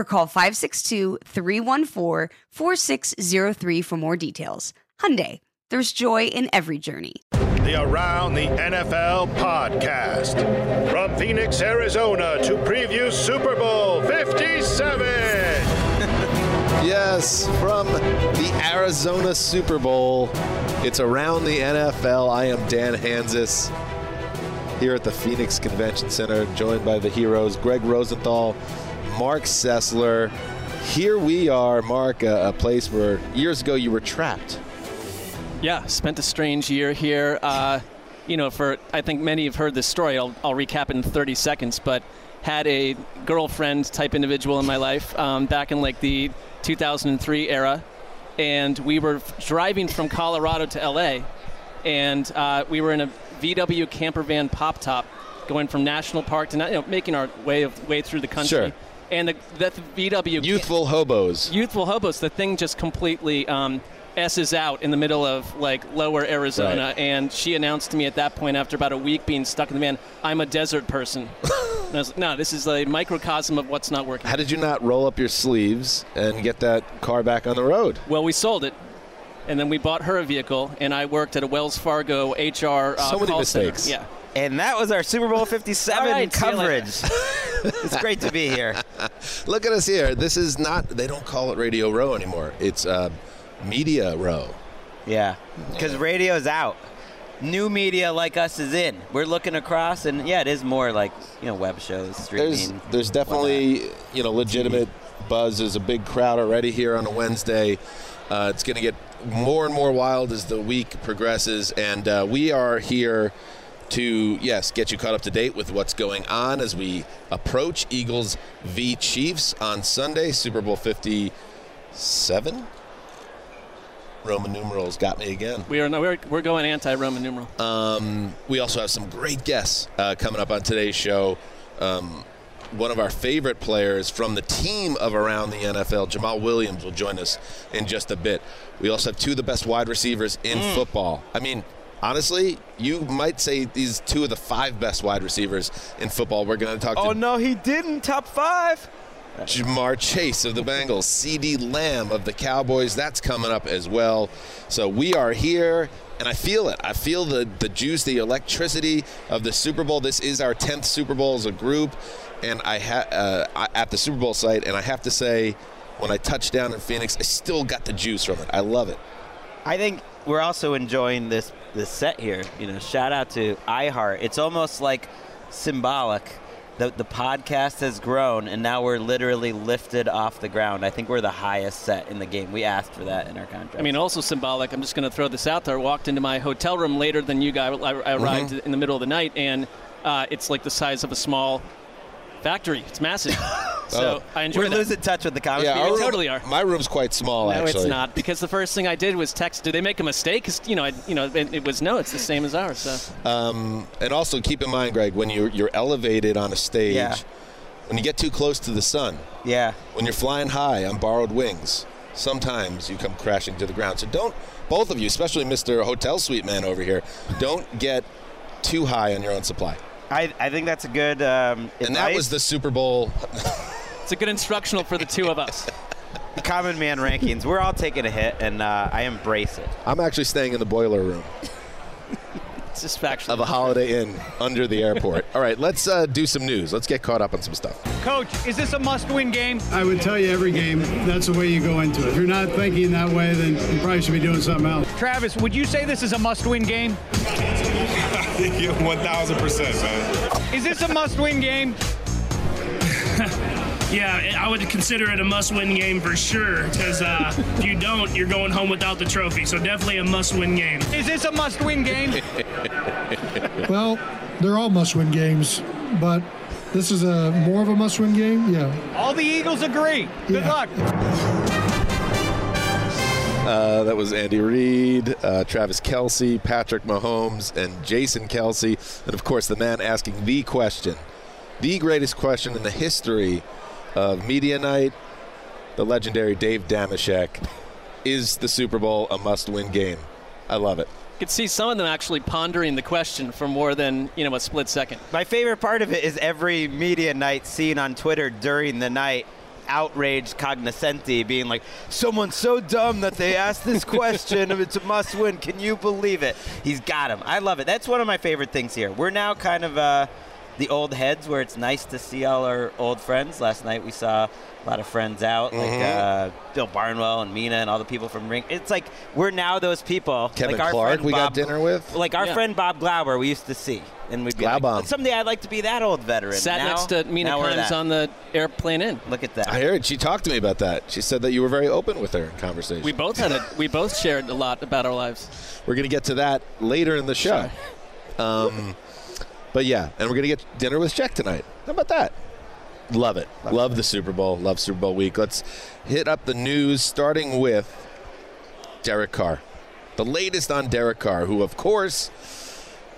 or call 562-314-4603 for more details. Hyundai, there's joy in every journey. The Around the NFL podcast. From Phoenix, Arizona to preview Super Bowl 57. Yes, from the Arizona Super Bowl. It's around the NFL. I am Dan Hanzus here at the Phoenix Convention Center, joined by the heroes Greg Rosenthal, Mark Sessler. Here we are, Mark, a, a place where years ago you were trapped. Yeah, spent a strange year here. Uh, you know, for I think many have heard this story. I'll, I'll recap in 30 seconds, but had a girlfriend type individual in my life um, back in like the 2003 era, and we were driving from Colorado to LA, and uh, we were in a VW camper van pop top, going from national park to you know, making our way of way through the country. Sure. And the, that VW Youthful hobos. youthful hobos, the thing just completely um, s's out in the middle of like lower Arizona. Right. And she announced to me at that point, after about a week being stuck in the van, I'm a desert person. and I was like, no, this is a microcosm of what's not working. How did you not roll up your sleeves and get that car back on the road? Well, we sold it. And then we bought her a vehicle, and I worked at a Wells Fargo HR uh, So many call center. mistakes. Yeah. And that was our Super Bowl 57 All right, see you later. coverage. it's great to be here. Look at us here. This is not, they don't call it Radio Row anymore. It's uh, Media Row. Yeah, because radio's out. New media like us is in. We're looking across, and yeah, it is more like you know web shows, streaming. There's, there's definitely, you know, legitimate buzz. There's a big crowd already here on a Wednesday. Uh, it's going to get more and more wild as the week progresses, and uh, we are here to yes get you caught up to date with what's going on as we approach Eagles v Chiefs on Sunday, Super Bowl 57. Roman numerals got me again. We are no, we're, we're going anti-Roman numeral. Um, we also have some great guests uh, coming up on today's show. Um, one of our favorite players from the team of Around the NFL, Jamaal Williams, will join us in just a bit. We also have two of the best wide receivers in football. I mean, honestly, you might say these two of the five best wide receivers in football. We're going to talk about. oh to no, he didn't top five. Ja'Marr Chase of the Bengals, CeeDee Lamb of the Cowboys. That's coming up as well. So we are here, and I feel it. I feel the, the juice, the electricity of the Super Bowl. This is our 10th Super Bowl as a group, and I ha- uh, at the Super Bowl site, and I have to say, when I touched down in Phoenix, I still got the juice from it. I love it. I think we're also enjoying this this set here. You know, shout out to iHeart. It's almost like symbolic. The, the podcast has grown, and now we're literally lifted off the ground. I think we're the highest set in the game. We asked for that in our contract. I mean, also symbolic. I'm just going to throw this out there. I walked into my hotel room later than you guys. I, I arrived in the middle of the night, and uh, it's like the size of a small factory. It's massive. So I enjoy We're that. losing touch with the comic Yeah, We room- totally are. My room's quite small, actually. No, actually. it's not because the first thing I did was text. Did they make a mistake? 'Cause, you know, I, you know, it, it was no. It's the same as ours. So Um, and also keep in mind, Greg, when you're you're elevated on a stage, Yeah. when you get too close to the sun, Yeah. when you're flying high on borrowed wings, sometimes you come crashing to the ground. So don't, both of you, especially Mr. Hotel Suite Man over here, don't get too high on your own supply. I, I think that's a good um, And that was the Super Bowl. it's a good instructional for the two of us. common man rankings. We're all taking a hit, and uh, I embrace it. I'm actually staying in the boiler room It's just factual. of a Holiday Inn under the airport. All right, let's uh, do some news. Let's get caught up on some stuff. Coach, is this a must-win game? I would tell you every game, that's the way you go into it. If you're not thinking that way, then you probably should be doing something else. Travis, would you say this is a must-win game? One thousand percent, man. Is this a must-win game? Yeah, I would consider it a must-win game for sure. Because uh, if you don't, you're going home without the trophy. So definitely a must-win game. Is this a must-win game? Well, they're all must-win games, but this is a more of a must-win game. Yeah. All the Eagles agree. Good Yeah. luck. Uh, that was Andy Reid, uh, Travis Kelce, Patrick Mahomes, and Jason Kelce. And of course, the man asking the question, the greatest question in the history of Media Night, the legendary Dave Dameshek. Is the Super Bowl a must win game? I love it. You could see some of them actually pondering the question for more than you know a split second. My favorite part of it is every media night seen on Twitter during the night. Outraged cognoscenti being like, someone's so dumb that they asked this question if it's a must win. Can you believe it? He's got him. I love it. That's one of my favorite things here. We're now kind of uh, the old heads where it's nice to see all our old friends. Last night we saw a lot of friends out, like uh, Bill Barnwell and Mina and all the people from Ring. It's like we're now those people. Kevin like our Clark, friend we got dinner with. Like our Yeah. friend Bob Glauber, we used to see, and we'd be Glaubbaum. like, someday I'd like to be that old veteran. Sat Now- next to Mina now we're Kimes on the airplane in. Look at that. I heard she talked to me about that. She said that you were very open with her in conversation. We both had a, we both shared a lot about our lives. We're going to get to that later in the show. Um, but yeah, and we're going to get dinner with Jack tonight. How about that? Love it. Love, the Super Bowl. Love Super Bowl week. Let's hit up the news, starting with Derek Carr. The latest on Derek Carr, who, of course,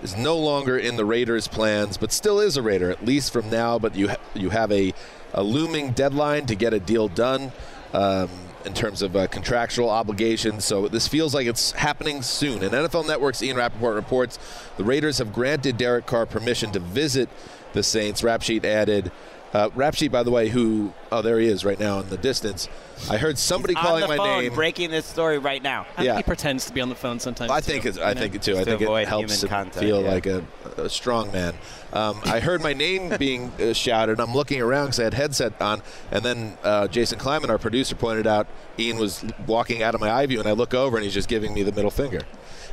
is no longer in the Raiders' plans, but still is a Raider, at least from now. But you, ha- you have a, a looming deadline to get a deal done. Um, in terms of uh, contractual obligations. So this feels like it's happening soon. And NFL Network's Ian Rapoport reports the Raiders have granted Derek Carr permission to visit the Saints. Rap Sheet added, uh, Rap Sheet, by the way, who, oh, there he is right now in the distance. I heard somebody on calling the my phone, name. breaking this story right now. I Yeah. think he pretends to be on the phone sometimes. I too, think it's, I know? think it too. I Just to think it helps human him contact, feel yeah. like a, a strong man. Um, I heard my name being uh, shouted. I'm looking around because I had headset on, and then uh, Jason Kleiman, our producer, pointed out Ian was walking out of my eye view, and I look over and he's just giving me the middle finger,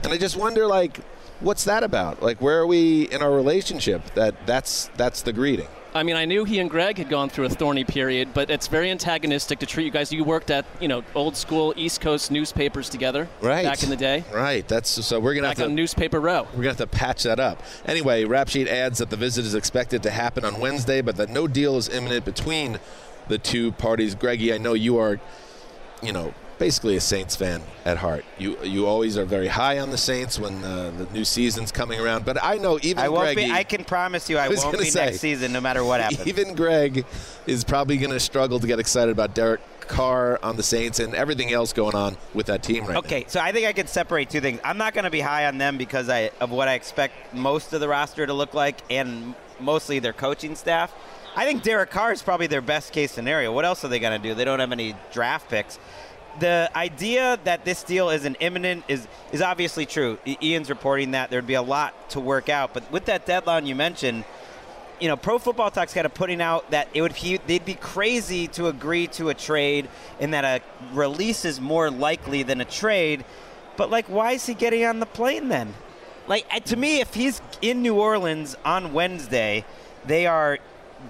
and I just wonder like, what's that about? Like, where are we in our relationship that that's that's the greeting? I mean, I knew he and Greg had gone through a thorny period, but it's very antagonistic to treat you guys. You worked at, you know, old school East Coast newspapers together Right. back in the day, Right. That's so we're gonna back have to on Newspaper Row. We're going to have to patch that up. Anyway, Rap Sheet adds that the visit is expected to happen on Wednesday, but that no deal is imminent between the two parties. Greggy, I know you are, you know, basically a Saints fan at heart. You you always are very high on the Saints when uh, the new season's coming around. But I know even I won't Greggy, be. I can promise you, I, I won't be say, next season, no matter what happens. even Greg is probably going to struggle to get excited about Derek Carr on the Saints and everything else going on with that team right now. Okay, so I think I can separate two things. I'm not going to be high on them because I of what I expect most of the roster to look like, and mostly their coaching staff. I think Derek Carr is probably their best case scenario. What else are they going to do? They don't have any draft picks. The idea that this deal isn't imminent is is obviously true. Ian's reporting that there'd be a lot to work out, but with that deadline you mentioned, you know, Pro Football Talk's kind of putting out that it would be, they'd be crazy to agree to a trade and that a release is more likely than a trade. But like, why is he getting on the plane then? Like to me, if he's in New Orleans on Wednesday, they are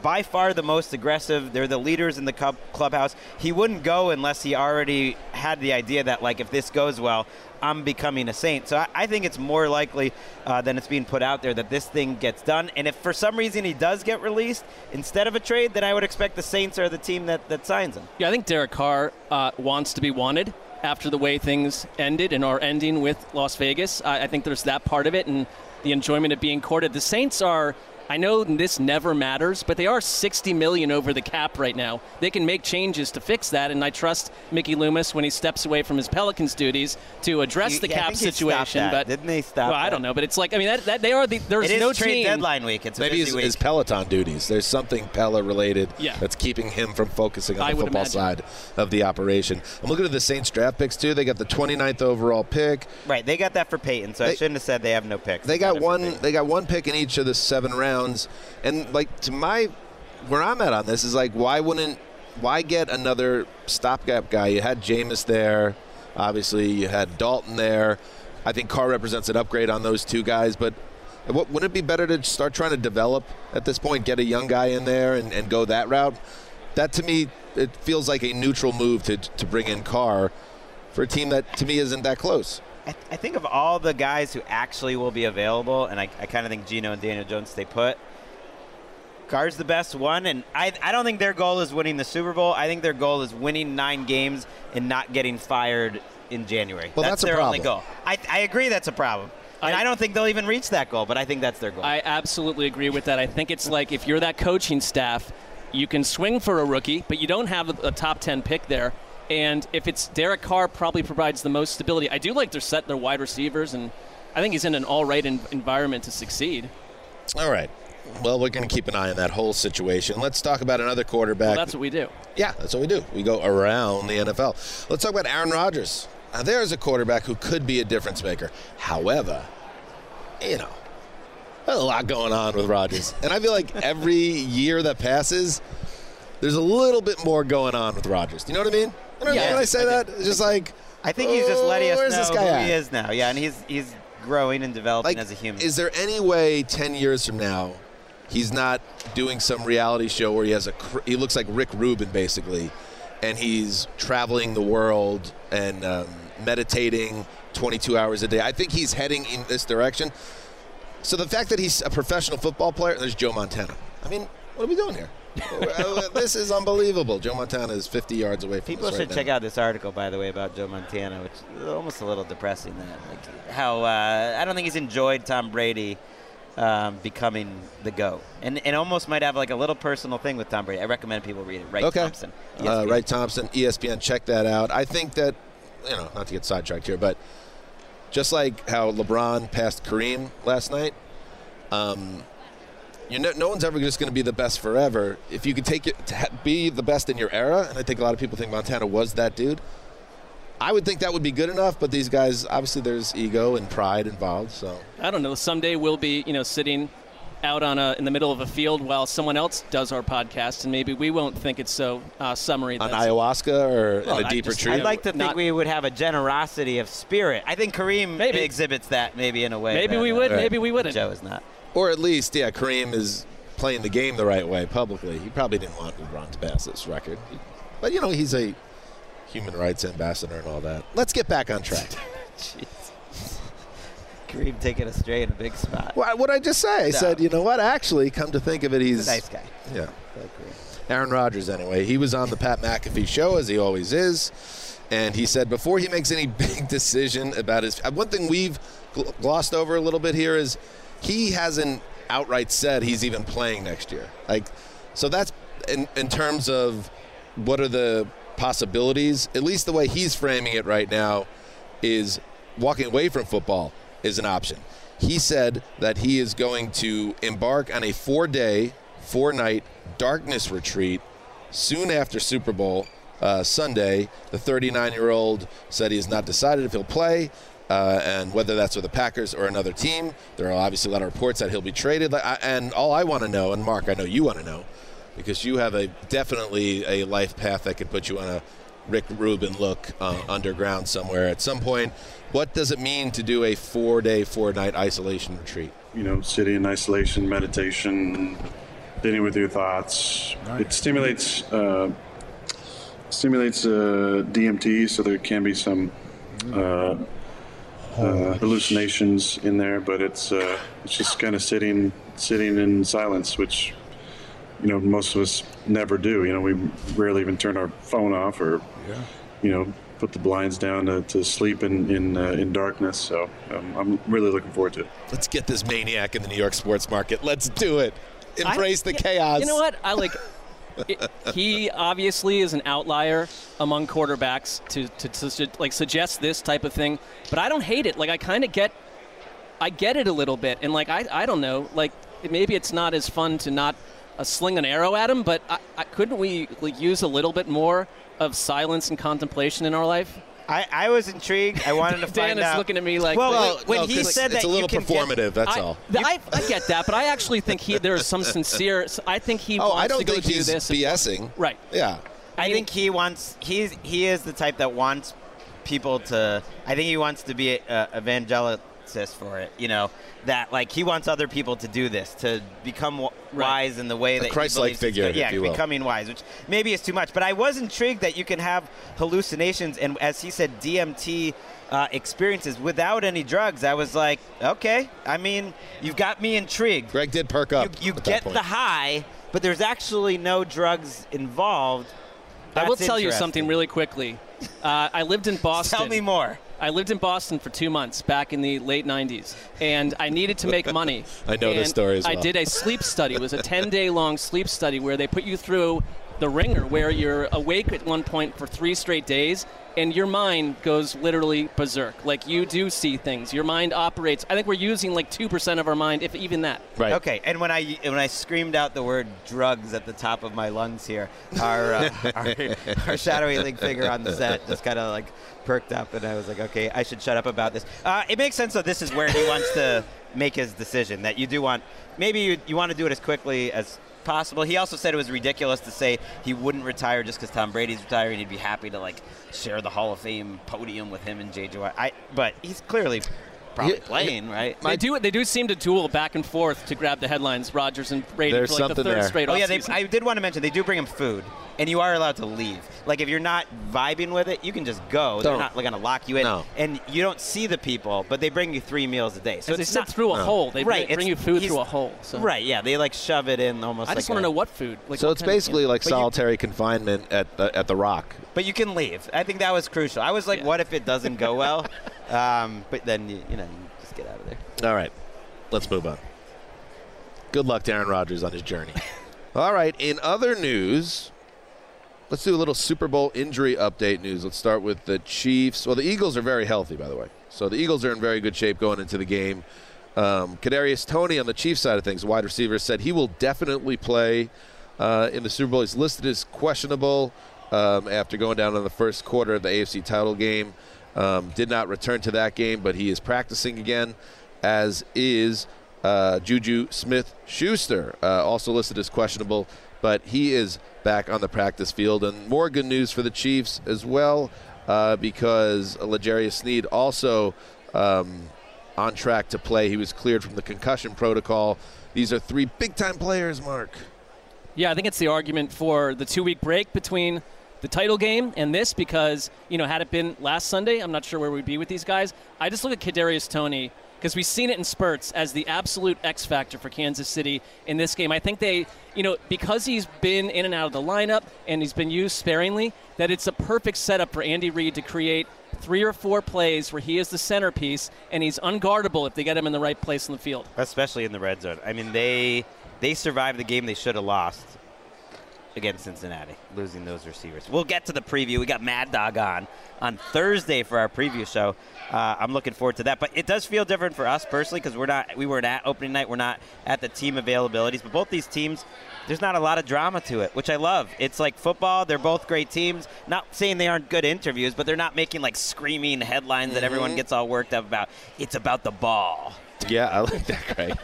by far the most aggressive. They're the leaders in the club, clubhouse. He wouldn't go unless he already had the idea that, like, if this goes well, I'm becoming a saint. So I, I think it's more likely uh, than it's being put out there that this thing gets done. And if for some reason he does get released instead of a trade, then I would expect the Saints are the team that, that signs him. Yeah, I think Derek Carr uh, wants to be wanted after the way things ended and are ending with Las Vegas. I, I think there's that part of it and the enjoyment of being courted. The Saints are I know this never matters, but they are 60 million over the cap right now. They can make changes to fix that, and I trust Mickey Loomis when he steps away from his Pelicans duties to address He- the yeah, I cap think he situation. that. But Didn't they stop Well, I don't know, but it's like I mean that, that they are the there's It is no trade team. deadline week. It's a Maybe busy his, week. his Peloton duties. There's something Pella related Yeah. that's keeping him from focusing on I the football imagine. side of the operation. I'm looking at the Saints draft picks too. They got the 29th overall pick. Right, they got that for Peyton, so I shouldn't have said they have no picks. They got got it for one. They got one pick in each of the seven rounds, and like to my, where I'm at on this is like, why wouldn't, why get another stopgap guy? You had Jameis there, obviously. You had Dalton there. I think Carr represents an upgrade on those two guys, but. What, wouldn't it be better to start trying to develop at this point, get a young guy in there and, and go that route? That to me, it feels like a neutral move to, to bring in Carr for a team that to me isn't that close. I, I think of all the guys who actually will be available, and I, I kind of think Gino and Daniel Jones stay put. Carr's the best one, and I, I don't think their goal is winning the Super Bowl. I think their goal is winning nine games and not getting fired in January. Well, that's a their only problem. goal. I, I agree that's a problem. And I, I- don't think they'll even reach that goal, but I think that's their goal. I absolutely agree with that. I think it's like if you're that coaching staff, you can swing for a rookie, but you don't have a, a top 10 pick there. And if it's Derek Carr, probably provides the most stability. I do like their set, their wide receivers, and I think he's in an all right en- environment to succeed. All right. Well, we're going to keep an eye on that whole situation. Let's talk about another quarterback. Well, that's what we do. yeah, that's what we do. We go around the NFL. Let's talk about Aaron Rodgers. Now, there's a quarterback who could be a difference maker. However, you know, a lot going on with Rodgers. And I feel like every year that passes, there's a little bit more going on with Rodgers. Do you know what I mean? You know what I mean Yeah, when I say I that? It's just like, I think he's just letting oh, us where's know this guy who at? he is now. Yeah, and he's he's growing and developing like, as a human. is there any way 10 years from now he's not doing some reality show where he has a cr- he looks like Rick Rubin basically and he's traveling the world and um, meditating 22 hours a day. I think he's heading in this direction. So the fact that he's a professional football player, there's Joe Montana. I mean, what are we doing here? This is unbelievable. Joe Montana is 50 yards away from People should right check now. out this article, by the way, about Joe Montana, which is almost a little depressing. That like how uh, I don't think he's enjoyed Tom Brady um, becoming the goat, and and almost might have like a little personal thing with Tom Brady. I recommend people read it. Right, okay. Thompson. Uh. Wright Thompson, ESPN, check that out. I think that, you know, not to get sidetracked here, but just like how LeBron passed Kareem last night, um, you know, no one's ever just going to be the best forever. If you could take it to ha- be the best in your era, and I think a lot of people think Montana was that dude. I would think that would be good enough, but these guys obviously there's ego and pride involved. So I don't know. Someday we'll be, you know, sitting out on a in the middle of a field while someone else does our podcast, and maybe we won't think it's so uh, summary. on that's- ayahuasca or Well, in a I deep just- retreat, I'd like to think Not- we would have a generosity of spirit. I think Kareem Maybe. exhibits that maybe in a way. Maybe that, we uh, would, Right. maybe we wouldn't. Joe is not. Or at least, yeah, Kareem is playing the game the right way publicly. He probably didn't want LeBron to pass this record. But, you know, he's a human rights ambassador and all that. Let's get back on track. Kareem taking us straight in a big spot. what what I just say? I No. said, you know what? Actually, come to think of it, He's a nice guy. Yeah. Aaron Rodgers, anyway. He was on the Pat McAfee show, as he always is. And he said before he makes any big decision about his. uh, One thing we've gl- glossed over a little bit here is he hasn't outright said he's even playing next year. Like, so that's in, in terms of what are the possibilities, at least the way he's framing it right now, is walking away from football is an option. He said that he is going to embark on a four day, four night darkness retreat soon after Super Bowl uh, Sunday. The 39 year old said he has not decided if he'll play. Uh, and whether that's with the Packers or another team, there are obviously a lot of reports that he'll be traded. And all I want to know, and Mark, I know you want to know, because you have a definitely a life path that could put you on a Rick Rubin look uh, underground somewhere at some point. What does it mean to do a four day, four night isolation retreat? you know, sitting in isolation, meditation, dealing with your thoughts. It stimulates uh, stimulates uh, DMT, so there can be some uh, uh, hallucinations in there, but it's uh, it's just kind of sitting sitting in silence, which you know most of us never do. You know, we rarely even turn our phone off or you know put the blinds down to, to sleep in in, uh, in darkness. So um, I'm really looking forward to it. Let's get this maniac in the New York sports market. Let's do it. I- Embrace the yeah, chaos. You know what? I like. It, he obviously is an outlier among quarterbacks to, to, to like suggest this type of thing, but I don't hate it. Like I kind of get, I get it a little bit, and like I, I don't know, like maybe it's not as fun to not uh, sling an arrow at him, but I, I, couldn't we like use a little bit more of silence and contemplation in our life? I, I was intrigued. I wanted to Dan find is out. looking at me like, well, Well, when no, he 'cause said it's that a little you can get- performative. that's I, all. th- I, I get that, but I actually think he there's some sincere. I think he Oh, wants I don't to go think do he's this. BSing. Right. Yeah. I think he wants. He's he is the type that wants people to. I think he wants to be a, a evangelicist for it. You know that like he wants other people to do this to become w- wise in the way A that Christ-like believes figure, good. if Yeah, you will. becoming wise, which maybe is too much. But I was intrigued that you can have hallucinations and, as he said, DMT. Uh, experiences without any drugs, I was like, okay. I mean, you've got me intrigued. Greg did perk up. You, you at that get point. the high, but there's actually no drugs involved. I will tell you something really quickly. Uh, I lived in Boston. Tell me more. I lived in Boston for two months back in the late 90s, and I needed to make money. I know this And story as I did a sleep study. It was a 10 day long sleep study where they put you through the ringer, where you're awake at one point for three straight days, and your mind goes literally berserk. Like you do see things. Your mind operates. I think we're using like 2% of our mind, if even that. Right. Okay, and when I when I screamed out the word drugs at the top of my lungs here, our uh, our, our shadowy league figure on the set just kind of like perked up, and I was like, okay, I should shut up about this. Uh, it makes sense that this is where he wants to make his decision. That you do want maybe you, you want to do it as quickly as possible. He also said it was ridiculous to say he wouldn't retire just because Tom Brady's retiring. He'd be happy to like share the Hall of Fame podium with him and JJ. I but he's clearly probably Yeah, playing right. They do. They do seem to duel back and forth to grab the headlines. Rogers and Brady There's for like the third there. straight Oh yeah, they. I did want to mention they do bring him food, and you are allowed to leave. Like if you're not vibing with it, you can just go. They're Don't. not going to lock you in, No. and you don't see the people, but they bring you three meals a day. So As they it's not through a No. hole. They right. bring, bring you food through a hole. So. Right. Yeah, they like shove it in almost. I just like want to know what food. Like so what it's kind of- basically like But you- solitary confinement at the, at the Rock. But you can leave. I think that was crucial. I was like, Yeah. what if it doesn't go well? um, but then you, you know you just get out of there. All right, let's move on. Good luck to Aaron Rodgers on his journey. All right, in other news, let's do a little Super Bowl injury update news. Let's start with the Chiefs. Well, the Eagles are very healthy, by the way. So the Eagles are in very good shape going into the game. Um, Kadarius Toney on the Chiefs side of things, wide receiver, said he will definitely play uh, in the Super Bowl. He's listed as questionable um, after going down in the first quarter of the AFC title game. Um, did not return to that game, but he is practicing again, as is uh, Juju Smith Schuster, uh, also listed as questionable, but he is back on the practice field. And more good news for the Chiefs as well, uh, because L'Jarius Sneed also um, on track to play. He was cleared from the concussion protocol. These are three big time players, Mark. Yeah, I think it's the argument for the two week break between the title game and this because, you know, had it been last Sunday, I'm not sure where we'd be with these guys. I just look at Kadarius Toney because we've seen it in spurts as the absolute X factor for Kansas City in this game. I think they, you know, because he's been in and out of the lineup and he's been used sparingly, that it's a perfect setup for Andy Reid to create three or four plays where he is the centerpiece and he's unguardable if they get him in the right place in the field. especially in the red zone. I mean, they they survived the game they should have lost against Cincinnati, losing those receivers. We'll get to the preview. We got Mad Dog on on Thursday for our preview show. Uh, I'm looking forward to that. But it does feel different for us personally because we're not we weren't at opening night. We're not at the team availabilities. But both these teams. There's not a lot of drama to it, which I love. It's like football. They're both great teams. Not saying they aren't good interviews, but they're not making like screaming headlines that everyone Mhm. gets all worked up about. It's about the ball. Yeah, I like that, Craig.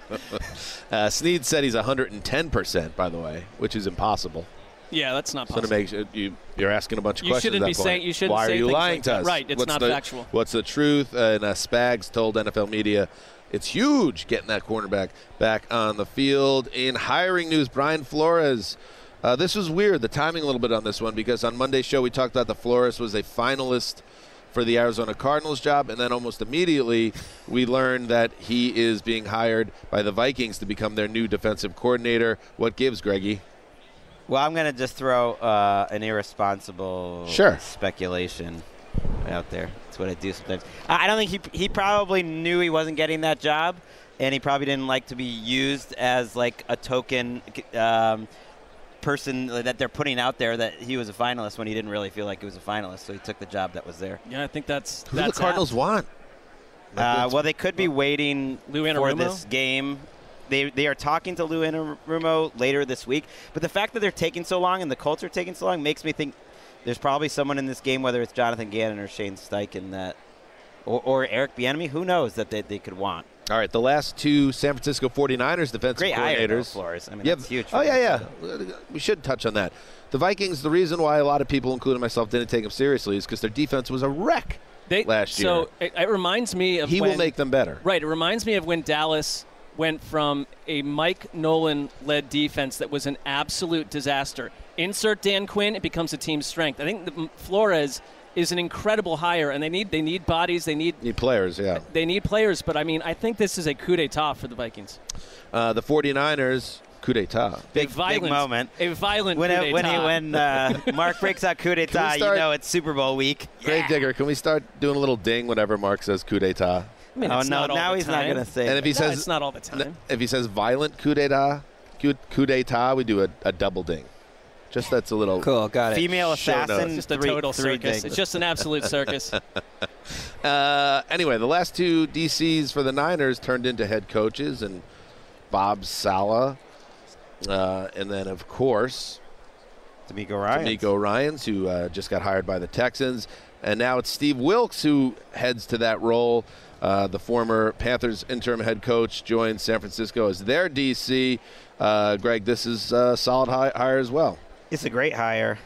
uh, Sneed said he's 110%, by the way, which is impossible. Yeah, that's not So to possible. make sure you, you're asking a bunch of You questions. shouldn't at be saying- you shouldn't Why say are you lying like to that. us? Right, it's What's not the, factual. What's the truth? Uh, and uh, Spags told NFL media It's huge getting that cornerback back on the field. In hiring news, Brian Flores. Uh, this was weird, the timing a little bit on this one, because on Monday's show we talked about the Flores was a finalist for the Arizona Cardinals job, and then almost immediately we learned that he is being hired by the Vikings to become their new defensive coordinator. What gives, Greggy? Well, I'm going to just throw uh, an irresponsible Sure. speculation out there. That's what I do sometimes. I I don't think he he probably knew he wasn't getting that job, and he probably didn't like to be used as like a token um, person that they're putting out there that he was a finalist when he didn't really feel like he was a finalist. So he took the job that was there. Yeah, I think that's Who do the Cardinals apt. want? Uh, well, they could be waiting Lou for Anarumo? this game. They, they are talking to Lou Anarumo later this week. But the fact that they're taking so long and the Colts are taking so long makes me think there's probably someone in this game, whether it's Jonathan Gannon or Shane Steichen, that, or, or Eric Bieniemy, who knows that they, they could want. All right, the last two San Francisco 49ers defensive Great hire, though, coordinators. Flores. I mean, Yeah, that's huge. Oh yeah, yeah. We should touch on that. The Vikings. The reason why a lot of people, including myself, didn't take them seriously is because their defense was a wreck They, last year. So it, it reminds me of he will when- make them better. Right. It reminds me of when Dallas went from a Mike Nolan led defense that was an absolute disaster. Insert Dan Quinn, it becomes a team strength. I think the, Flores is an incredible hire, and they need they need bodies, they need Need players, yeah. they need players. But I mean, I think this is a coup d'état for the Vikings. Uh, the 49ers coup d'état. Big, violent big moment. A violent When, coup it, when, he, d'état. when uh, Mark breaks out coup d'etat, you know it's Super Bowl week. Grave Digger, can we start doing a little ding whenever Mark says coup d'état? I mean, Oh, it's no, not now the he's not gonna say And if he No, says it's not all the time. if he says violent coup d'état, coup, coup d'état, we do a, a double ding. Just that's a little Cool, got it. Female Show notes. assassin. It's just a three- total three circus. dings. It's just an absolute circus. Uh, anyway, the last two DCs for the Niners turned into head coaches, and Bob Saleh, uh, and then of course DeMeco Ryan. DeMeco Ryans, who uh, just got hired by the Texans, and now it's Steve Wilks who heads to that role. Uh, the former Panthers interim head coach joins San Francisco as their DC. Uh, Greg, this is a solid hire as well. It's a great hire,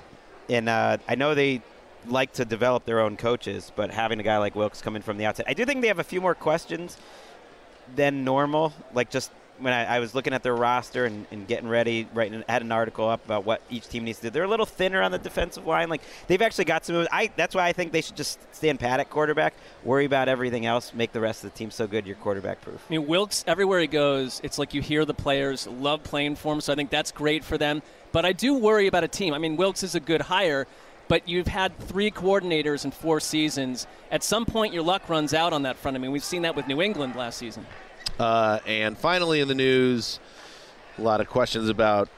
and uh, I know they like to develop their own coaches, but having a guy like Wilks come in from the outside, I do think they have a few more questions than normal. Like just when I, I was looking at their roster and, and getting ready, writing had an article up about what each team needs to do. They're a little thinner on the defensive line. Like they've actually got some. I that's why I think they should just stand pat at quarterback, worry about everything else, make the rest of the team so good you're quarterback proof. I mean, Wilks, everywhere he goes, it's like you hear the players love playing for him, so I think that's great for them. But I do worry about a team. I mean, Wilks is a good hire, but you've had three coordinators in four seasons. At some point, your luck runs out on that front. I mean, we've seen that with New England last season. Uh, and finally, in the news, a lot of questions about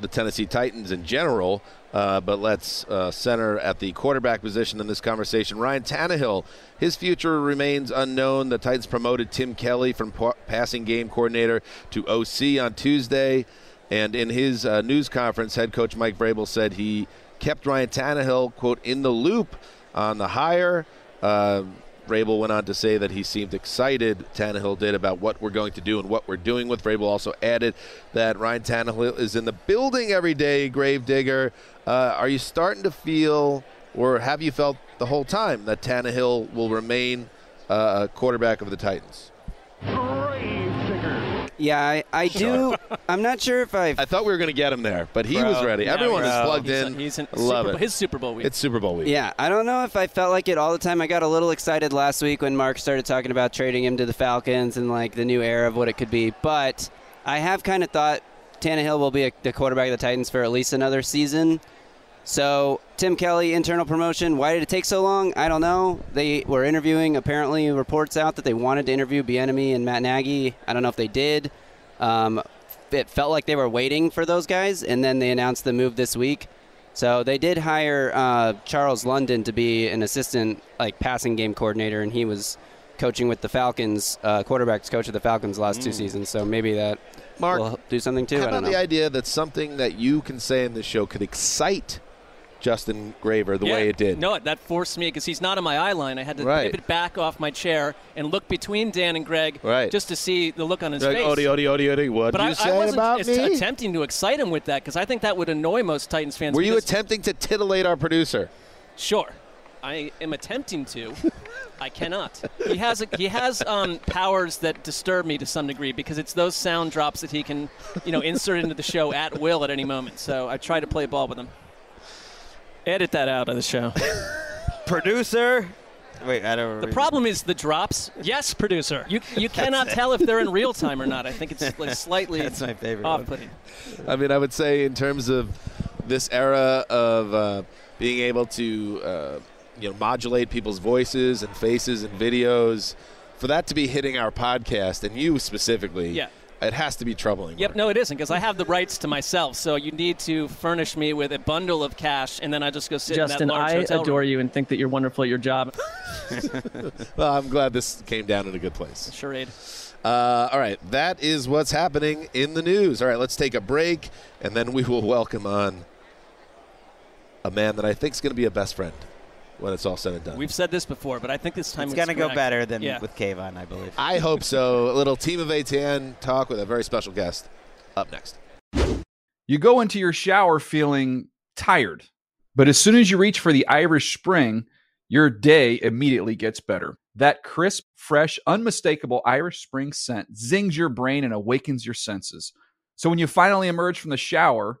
the Tennessee Titans in general. Uh, but let's uh, center at the quarterback position in this conversation. Ryan Tannehill, his future remains unknown. The Titans promoted Tim Kelly from pa- passing game coordinator to OC on Tuesday. And in his uh, news conference, head coach Mike Vrabel said he kept Ryan Tannehill, quote, in the loop on the hire. Vrabel went on to say that he seemed excited, Tannehill did, about what we're going to do and what we're doing with. Vrabel also added that Ryan Tannehill is in the building every day, Gravedigger. Uh, are you starting to feel, or have you felt the whole time, that Tannehill will remain uh, a quarterback of the Titans? Yeah, I, I do. I'm not sure if I've. I thought we were going to get him there, but he Bro. was ready. Now Everyone he's- is plugged he's- in. He's in Love Super it. Bowl- his Super Bowl week. It's Super Bowl week. Yeah, I don't know if I felt like it all the time. I got a little excited last week when Mark started talking about trading him to the Falcons and like the new era of what it could be. But I have kind of thought Tannehill will be a, the quarterback of the Titans for at least another season. So Tim Kelly, internal promotion. Why did it take so long? I don't know. They were interviewing. Apparently, reports out that they wanted to interview Bieniemy and Matt Nagy. I don't know if they did. Um, it felt like they were waiting for those guys, and then they announced the move this week. So they did hire uh, Charles London to be an assistant, like passing game coordinator, and he was coaching with the Falcons, uh, quarterbacks coach of the Falcons last two Mm. seasons. So maybe that Mark, will do something too. How I about don't know. the idea that something that you can say in this show could excite Justin Graver the yeah, way it did? No, that forced me because he's not on my eye line. I had to Right. it back off my chair and look between Dan and Greg Right. just to see the look on his Like, face. Odie, Odie, Odie, Odie, what but do I, you say I wasn't about me? attempting to excite him with that because I think that would annoy most Titans fans. Were you attempting to titillate our producer? Sure. I am attempting to. I cannot. He has a, he has um, powers that disturb me to some degree because it's those sound drops that he can, you know, insert into the show at will at any moment. So I try to play ball with him. Edit that out of the show. Producer. Wait, I don't. The problem is the drops. Yes, producer. You you cannot it. tell if they're in real time or not. I think it's like slightly That's my favorite off-putting. I mean, I would say in terms of this era of uh, being able to, uh, you know, modulate people's voices and faces and videos, for that to be hitting our podcast and you specifically, Yeah. It has to be troubling. Yep, no, it isn't because I have the rights to myself. So you need to furnish me with a bundle of cash, and then I just go sit Justin, in that large I hotel adore room. you and think that you're wonderful at your job. well, I'm glad this came down in a good place. Charade. Uh, all right, that is what's happening in the news. All right, let's take a break, and then we will welcome on a man that I think is going to be a best friend when it's all said and done. We've said this before, but I think this time It's it's gonna go better than yeah. with Kayvon, I believe. I hope so. A little team of A10 talk with a very special guest up next. You go into your shower feeling tired, but as soon as you reach for the Irish Spring, your day immediately gets better. That crisp, fresh, unmistakable Irish Spring scent zings your brain and awakens your senses. So when you finally emerge from the shower,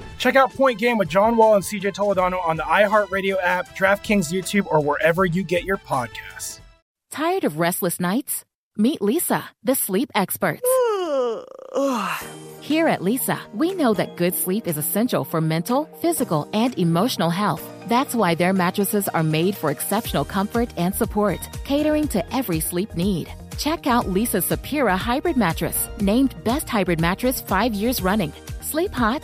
Check out Point Game with John Wall and CJ Toledano on the iHeartRadio app, DraftKings YouTube, or wherever you get your podcasts. Tired of restless nights? Meet Leesa, the sleep experts. Here at Leesa, we know that good sleep is essential for mental, physical, and emotional health. That's why their mattresses are made for exceptional comfort and support, catering to every sleep need. Check out Leesa's Sapira Hybrid Mattress, named Best Hybrid Mattress five years running. Sleep hot?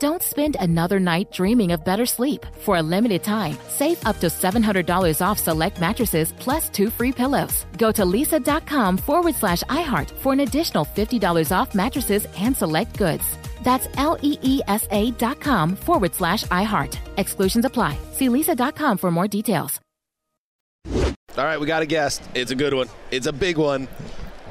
Don't spend another night dreaming of better sleep. For a limited time, save up to $700 off select mattresses plus two free pillows. Go to leesa.com forward slash iHeart for an additional $50 off mattresses and select goods. That's L E E S A dot com forward slash iHeart. Exclusions apply. See leesa.com for more details. All right, we got a guest. It's a good one. It's a big one.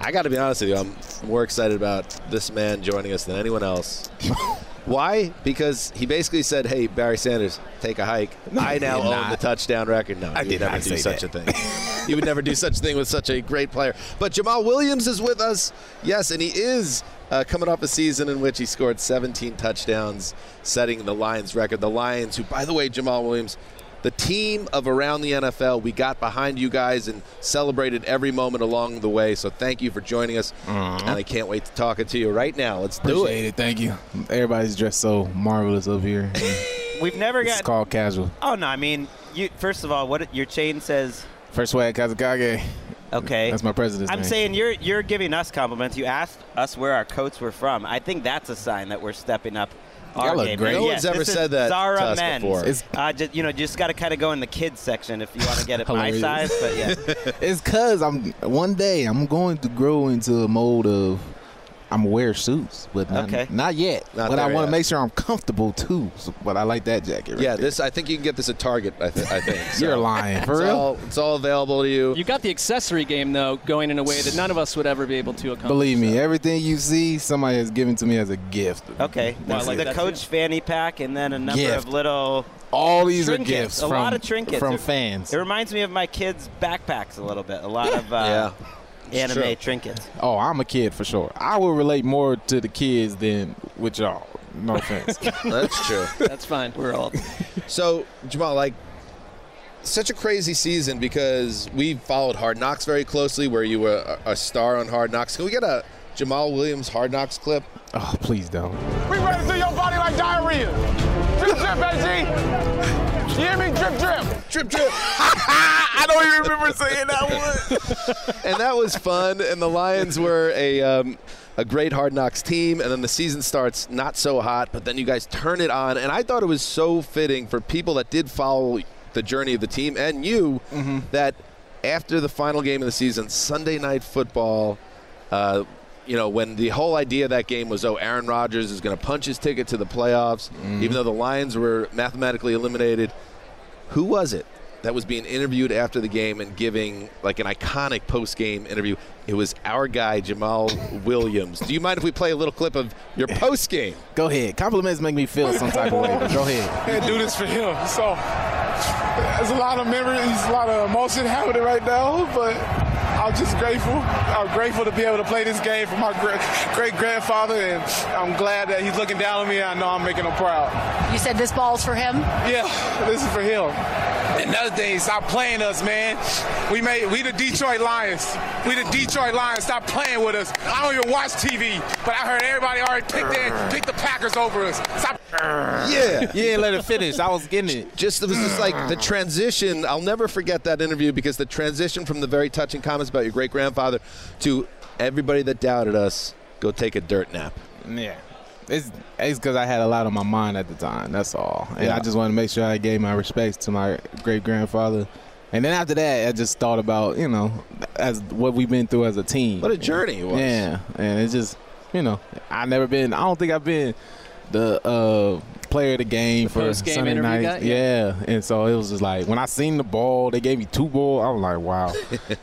I got to be honest with you. I'm more excited about this man joining us than anyone else. Why? Because he basically said, "Hey, Barry Sanders, take a hike." I now own not. the touchdown record. No, I did never not do such that. a thing. you would never do such a thing with such a great player. But Jamaal Williams is with us. Yes, and he is uh, coming off a season in which he scored 17 touchdowns, setting the Lions record. The Lions, who, by the way, Jamaal Williams, the team of around the NFL. We got behind you guys and celebrated every moment along the way. So thank you for joining us, mm-hmm. and I can't wait to talk to you right now. Let's do it. it. Thank you. Everybody's dressed so marvelous up here. We've never it's got. called casual. Oh no, I mean, you. First of all, what your chain says. First way, Kazekage. Okay, That's my president. I'm name. saying you're you're giving us compliments. You asked us where our coats were from. I think that's a sign that we're stepping up. Our Y'all look game. great. No Yes, one's ever said that Zara to us Men's. before. It's- Uh, just, you know, just got to kind of go in the kids section if you want to get it my size. But yeah, it's cause I'm one day I'm going to grow into a mold of I'm wear suits, but not, Okay. not yet. Not but I want to make sure I'm comfortable too. So, but I like that jacket. Right yeah, there. this I think you can get this at Target. I, th- I think You're lying. For it's real? All, it's all available to you. You got the accessory game though going in a way that none of us would ever be able to accomplish. Believe me, everything you see, somebody has given to me as a gift. Okay, That's the it. coach fanny pack, and then a number Gift. of little. All these are trinkets, gifts A from- lot of trinkets from fans. It reminds me of my kids' backpacks a little bit. A lot of uh, It's anime true. trinkets. Oh, I'm a kid for sure. I will relate more to the kids than with y'all. No offense. That's true. That's fine. We're old. So Jamaal, like, such a crazy season because we followed Hard Knocks very closely, where you were a, a star on Hard Knocks. Can we get a Jamaal Williams Hard Knocks clip? Oh, please don't. We ready through your body like diarrhea. Drip, drip, AG. You hear me? Drip, drip. Drip, drip. I don't even remember saying that one. and that was fun. And the Lions were a um, a great Hard Knocks team. And then the season starts not so hot, but then you guys turn it on. And I thought it was so fitting for people that did follow the journey of the team and you that after the final game of the season, Sunday Night Football. Uh, you know, when the whole idea of that game was, oh, Aaron Rodgers is going to punch his ticket to the playoffs, mm-hmm. even though the Lions were mathematically eliminated. Who was it that was being interviewed after the game and giving like an iconic post game interview? It was our guy, Jamaal Williams. Do you mind if we play a little clip of your post game? Go ahead. Compliments make me feel some type of way, but go ahead. Can't do this for him. So there's a lot of memories, a lot of emotion happening right now, but I'm just grateful. I'm grateful to be able to play this game for my great grandfather, and I'm glad that he's looking down on me. I know I'm making him proud. You said this ball's for him? Yeah, this is for him. Another thing, stop playing us, man. We made we the Detroit Lions. We the Detroit Lions. Stop playing with us. I don't even watch TV, but I heard everybody already picked their, picked the Packers over us. Stop. Yeah, you didn't let it finish. I was getting it. Just it was just like the transition. I'll never forget that interview because the transition from the very touching comments about your great grandfather to everybody that doubted us go take a dirt nap. Yeah. It's it's because I had a lot on my mind at the time. That's all, and Yeah. I just wanted to make sure I gave my respects to my great grandfather. And then after that, I just thought about you know as what we've been through as a team. What a journey it was. Yeah, and it's just you know I never been. I don't think I've been the uh, player of the game for post-game Sunday night. guy? Yeah. and so it was just like when I seen the ball, they gave me two ball. I was like, wow.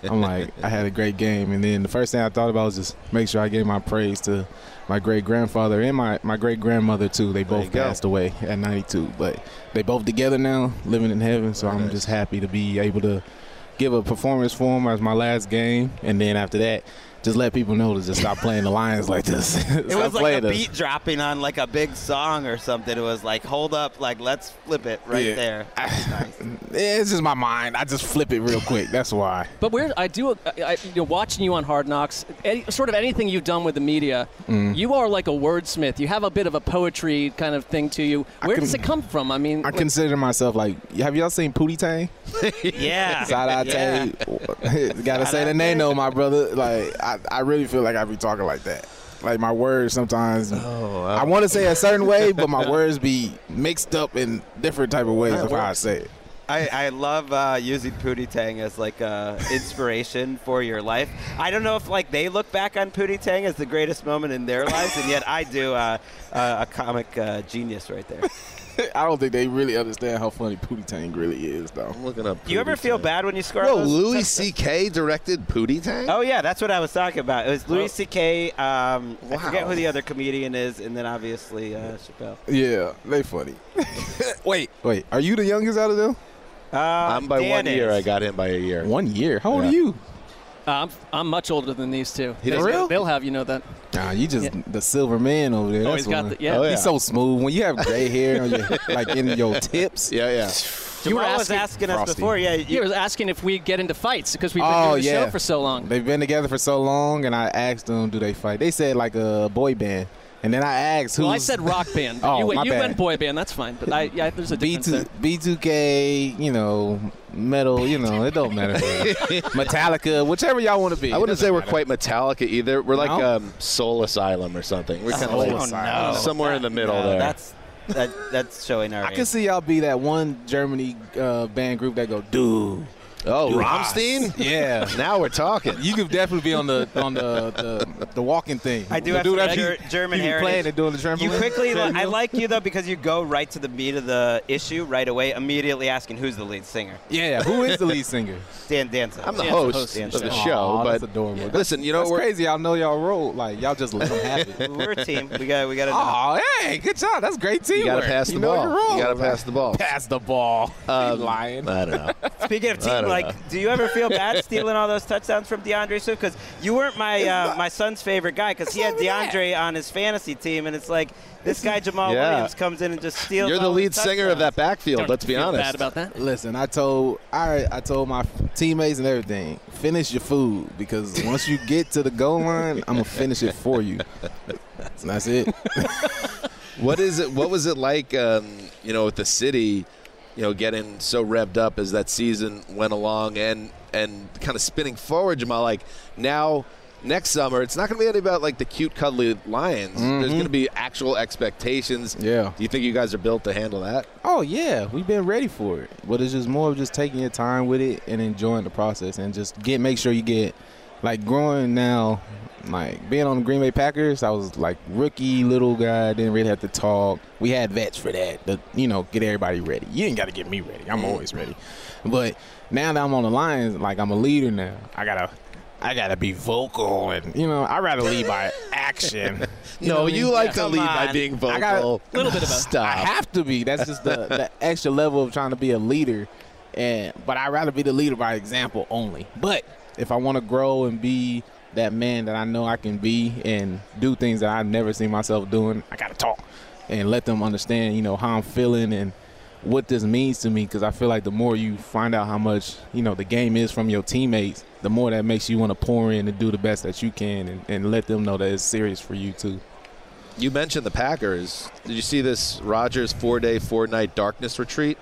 I'm like, I had a great game. And then the first thing I thought about was just make sure I gave my praise to my great grandfather and my, my great grandmother too. They both you go. passed away at 92, but they both together now, living in heaven. So I'm just happy to be able to give a performance for them as my last game, and then after that, just let people know to just stop playing the Lions like this. It was like a playing us. beat dropping on like a big song or something. It was like, hold up, like let's flip it right Yeah. there. Yeah, it's just my mind. I just flip it real quick. That's why. But where I do, I, I, you know, watching you on Hard Knocks, any, sort of anything you've done with the media, Mm. you are like a wordsmith. You have a bit of a poetry kind of thing to you. Where does it come from? I mean, I consider myself like. Have y'all seen Pootie Tang? yeah. Side eye Yeah. Tay. Gotta say the name though, my brother. Like I, I really feel like I be talking like that. Like my words sometimes. I want to say a certain way, but my words be mixed up in different type of ways of how I say it. I, I love uh, using Pootie Tang as like uh, inspiration for your life. I don't know if like they look back on Pootie Tang as the greatest moment in their lives, and yet I do. Uh, uh, a comic uh, genius right there. I don't think they really understand how funny Pootie Tang really is, though. I'm looking up. Do you ever feel bad when you score? Whoa, those Louis? C.K. directed Pootie Tang? Oh yeah, that's what I was talking about. It was Louis Oh. C.K. Um, I forget who the other comedian is, and then obviously uh, Chappelle. Yeah, they funny. wait, wait. Are you the youngest out of them? Uh, I'm by Dan one year. I got him by a year. One year. How old Yeah. are you? Uh, I'm, I'm much older than these two. He they, real? They'll have you know that. Nah, you just Yeah. the silver man over there. Oh, That's he's got the- yeah. Oh, yeah. He's so smooth. When you have gray hair on your like in your tips. Yeah, yeah. You were Jamaal was asking- asking us Frosty. before. Yeah, You were asking if we get into fights because we've been Oh doing the yeah, show for so long. They've been together for so long, and I asked them, do they fight? They said like a boy band, and then I asked who. Well, I said rock band. Oh, you went, my you bad. went boy band. That's fine. But I, yeah, there's a B difference two there. B two K, you know, metal, you know, it don't matter. Metallica, whichever y'all want to be. I wouldn't say we're quite Metallica either. We're like No? um, Soul Asylum or something. We're kind of like Asylum. somewhere in the middle No, there. That's that, that's showing our. I age. can see y'all be that one Germany uh, band group that go do Oh, Ross. Rammstein? Yeah. Now we're talking. You could definitely be on the on the the, the walking thing. I do The have dude some that Ger- be- German he be heritage. playing and doing the trampoline. You quickly, I like you though because you go right to the meat of the issue right away, immediately asking who's the lead singer. Yeah, who is the lead singer? Dan Danza. I'm the Dan's host Dan of the show, Aw, but that's adorable. listen, you know that's we're crazy. Y'all know y'all roll like y'all just let them have it. We're a team. We got we got to. Oh, hey, good job. That's great team. You got to pass the You know ball. your. You got to pass the ball. Pass the ball. Um, You lying. I don't know. Speaking of team, don't like, know. do you ever feel bad stealing all those touchdowns from DeAndre Swift? Because you weren't my uh, my son's favorite guy because he had DeAndre on his fantasy team, and it's like this guy Jamaal Yeah. Williams comes in and just steals. You're the all lead his singer of that touchdowns. backfield. Let's be honest. Bad about that? Listen, I told I I told my teammates and everything, finish your food because once you get to the goal line, I'm gonna finish it for you. And that's it. What is it? What was it like? Um, you know, with the city, you know, getting so revved up as that season went along, and and kind of spinning forward, Jamaal. Like now, next summer, it's not going to be any about like the cute, cuddly lions. There's Mhm. going to be actual expectations. Yeah. Do you think you guys are built to handle that? Oh yeah, we've been ready for it. But it's just more of just taking your time with it and enjoying the process, and just get make sure you get like growing now. Like being on the Green Bay Packers, I was like rookie little guy, didn't really have to talk. We had vets for that, to, you know, get everybody ready. You ain't got to get me ready. I'm always ready. But now that I'm on the Lions, like I'm a leader now. I gotta, I gotta be vocal, and you know, I rather lead by action. No, know I you mean? like to lead by being I gotta- vocal. Little bit of a- Stop. I have to be. That's just the, the extra level of trying to be a leader. And but I'd rather be the leader by example only. But if I want to grow and be that man that I know I can be and do things that I've never seen myself doing, I gotta talk and let them understand, you know, how I'm feeling and what this means to me. Because I feel like the more you find out how much you know the game is from your teammates, the more that makes you want to pour in and do the best that you can and, and let them know that it's serious for you too. You mentioned the Packers. Did you see this Rodgers four-day, four-night darkness retreat?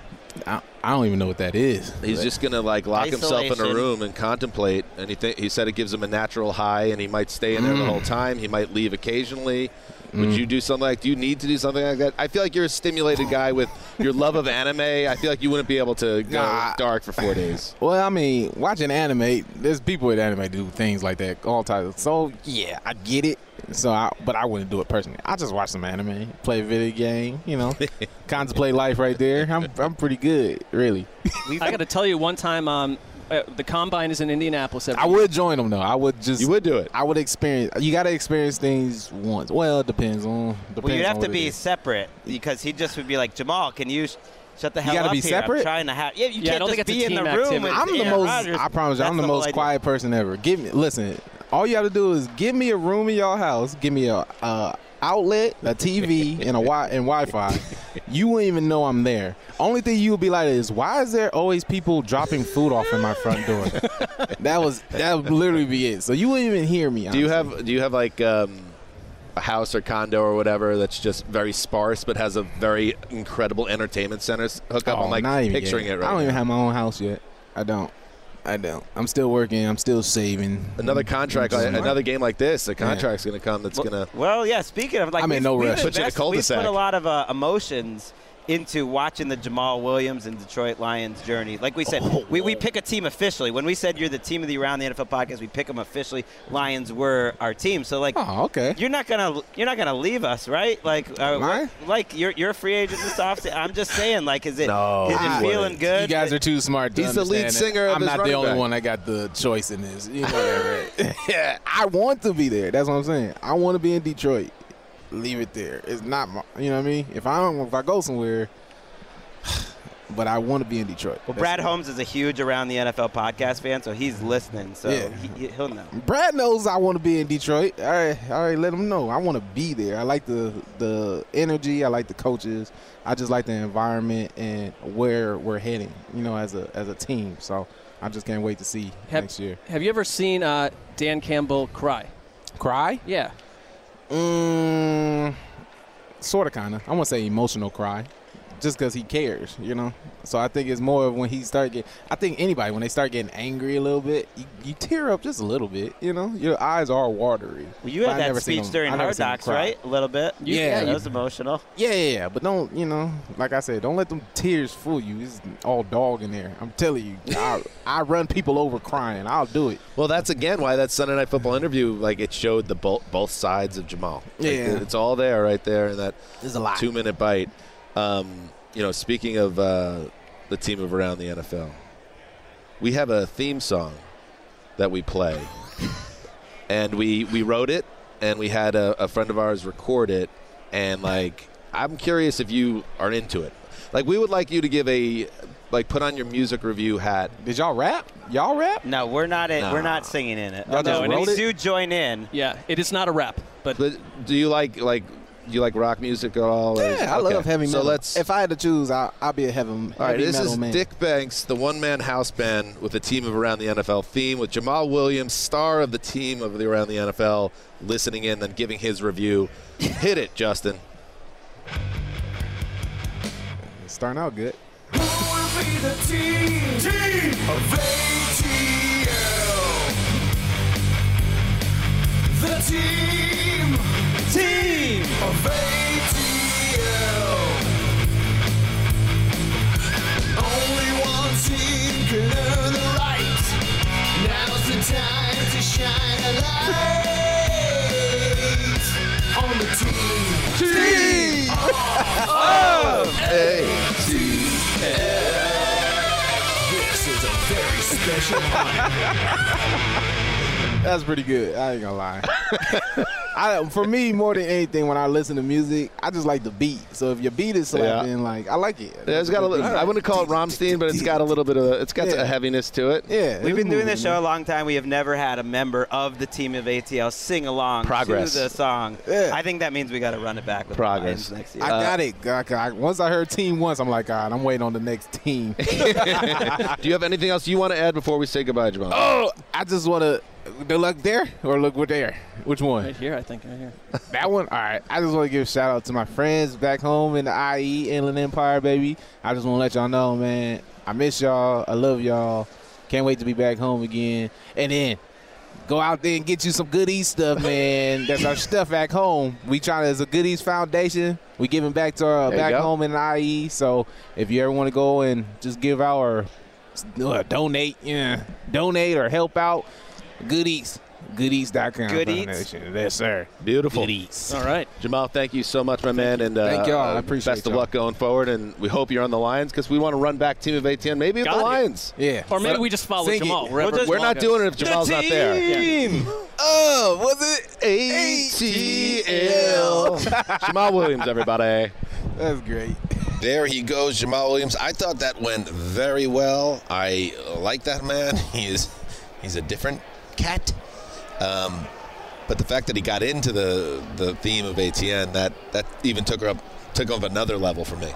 I, I don't even know what that is. He's just gonna like lock himself in a room and contemplate. And he th- he said it gives him a natural high, and he might stay in there the Mm. whole time. He might leave occasionally. Would Mm. you do something like? Do you need to do something like that? I feel like you're a stimulated guy with your love of anime. I feel like you wouldn't be able to go Nah. dark for four days. Well, I mean, watching anime, there's people with anime do things like that all time. So yeah, I get it. So, I, but I wouldn't do it personally. I just watch some anime, play a video game, you know, contemplate life right there. I'm I'm pretty good, really. I got to tell you, one time, um, uh, the combine is in Indianapolis. Every I would join them though. I would just. You would do it. I would experience. You got to experience things once. Well, it depends on. Depends Well, you'd on have to be separate because he just would be like, Jamaal, can you shut the hell you gotta up be here? I'm separate? trying to have. Yeah, you Yeah, can't don't just think it's be in the room. With I'm the Aaron most. Rodgers. I promise you, I'm the, whole most quiet person ever. Give me, listen. All you have to do is give me a room in your house. Give me a, uh outlet, a TV, and a wi- and Wi-Fi. You wouldn't even know I'm there. Only thing you would be like is, why is there always people dropping food off in my front door? that was that would literally be it. So you wouldn't even hear me. Do you have Do you have like um, a house or condo or whatever that's just very sparse but has a very incredible entertainment center hookup? Oh, I'm like picturing yet. it right I don't now. even have my own house yet. I don't. I don't. I'm still working. I'm still saving. Another contract, Just- another game like this, the contract's going to come that's going to. Well, yeah. Speaking of, like, I'm in we've- no we've rush. Put you in a invested- We've cul-de-sac. put a lot of uh, emotions into watching the Jamaal Williams and Detroit Lions journey. Like we said, Oh, we, we pick a team officially. When we said you're the team of the Around the NFL podcast, we pick them officially. Lions were our team. So like, Oh, okay. you're not gonna you're not gonna leave us, right? Like, uh, Am I? like you're you're a free agent this offseason. I'm just saying, like, is it No, is it feeling good? You guys are too smart. To He's the lead singer that. of I'm his not the only back. one that got the choice in this. You know right? yeah, I want to be there. That's what I'm saying. I want to be in Detroit. Leave it there. It's not my. You know what I mean? If I don't, if I go somewhere, but I want to be in Detroit. Well, That's Brad it. Holmes is a huge Around the NFL podcast fan, so he's listening. So Yeah. he, he'll know. Brad knows I want to be in Detroit. All right, all right, let him know. I want to be there. I like the the energy. I like the coaches. I just like the environment and where we're heading. You know, as a as a team. So I just can't wait to see Have, next year. have you ever seen uh, Dan Campbell cry? Cry? Yeah. Mm, sort of, kind of. I want to say emotional cry. Just because he cares, you know. So I think it's more of when he start getting. I think anybody when they start getting angry a little bit, you, you tear up just a little bit, you know. Your eyes are watery. Well, you had that speech him- during I never Hard seen Knocks, right? A little bit. You- Yeah, that you- was emotional. Yeah, yeah, yeah, but don't you know? Like I said, don't let them tears fool you. It's all dog in there. I'm telling you, I, I run people over crying. I'll do it. Well, that's again why that Sunday Night Football interview, like it showed the both both sides of Jamaal. Like, Yeah. it's all there right there in that There's a lot. two minute bite. Um, you know, speaking of uh, the team of around the NFL, we have a theme song that we play, and we we wrote it, and we had a, a friend of ours record it, and like I'm curious if you are into it. Like we would like you to give a like put on your music review hat. Did y'all rap? Y'all rap? No, we're not. In, We're not singing in it. Y'all just no, and wrote we it? do join in. Yeah, it is not a rap, But, but, do you like like do you like rock music at all? or- Yeah, I okay. love heavy metal. So let's. If I had to choose, I, I'll be a heavy, heavy all right, this is man. Dick Banks, the one-man house band with a team of around the NFL theme, with Jamaal Williams, star of the team of the around the NFL, listening in, then giving his review. Hit it, Justin. It's starting out good. Who will be the team? Team of ATL. Team. Team. Only one team can earn the right. Now's the time to shine a light on the team. Team of ATL. This is a very special That's pretty good. I ain't gonna lie. I, for me, more than anything, when I listen to music, I just like the beat. So if your beat is slapping, like I like it. Yeah, it's got a little, I wouldn't call it Rammstein, but it's got a little bit of it's got Yeah. a heaviness to it. Yeah, We've been doing this show a long time. We have never had a member of the team of ATL sing along Progress. to the song. Yeah. I think that means we got to run it back with Progress. next year. I uh, got it. I- I- once I heard team once, I'm like, God, I'm waiting on the next team. do you have anything else you want to add before we say goodbye, Jamaal? oh, I just want to. The luck there or look what there? Which one? right here, I think, right here. That one? All right. I just want to give a shout out to my friends back home in the IE, Inland Empire, baby. I just want to let y'all know, man, I miss y'all. I love y'all. Can't wait to be back home again. And then go out there and get you some goodies stuff, man. That's our stuff back home. We trying to, as a goodies foundation, we giving back to our There back home in the IE. So if you ever want to go and just give out or uh, donate, yeah, donate or help out, goodies. Goodies.com. Good Eats? Yes, sir. Beautiful. Goodies. All right. Jamaal, thank you so much, my man, and uh, Thank y'all. I uh, appreciate best of y'all. luck going forward. And we hope you're on the Lions because we want to run back Team of ATN, maybe with Got the it. Lions. Yeah. Or maybe we just follow Sing. Jamaal. We'll Wherever We're Jamaal not goes. doing it if Jamaal's not there. Team. Oh, was it ATL? Jamaal Williams, everybody. That's great. There he goes, Jamaal Williams. I thought that went very well. I like that man. He is he's a different cat. Um, but the fact that he got into the the theme of ATN that that even took her up took up another level for me.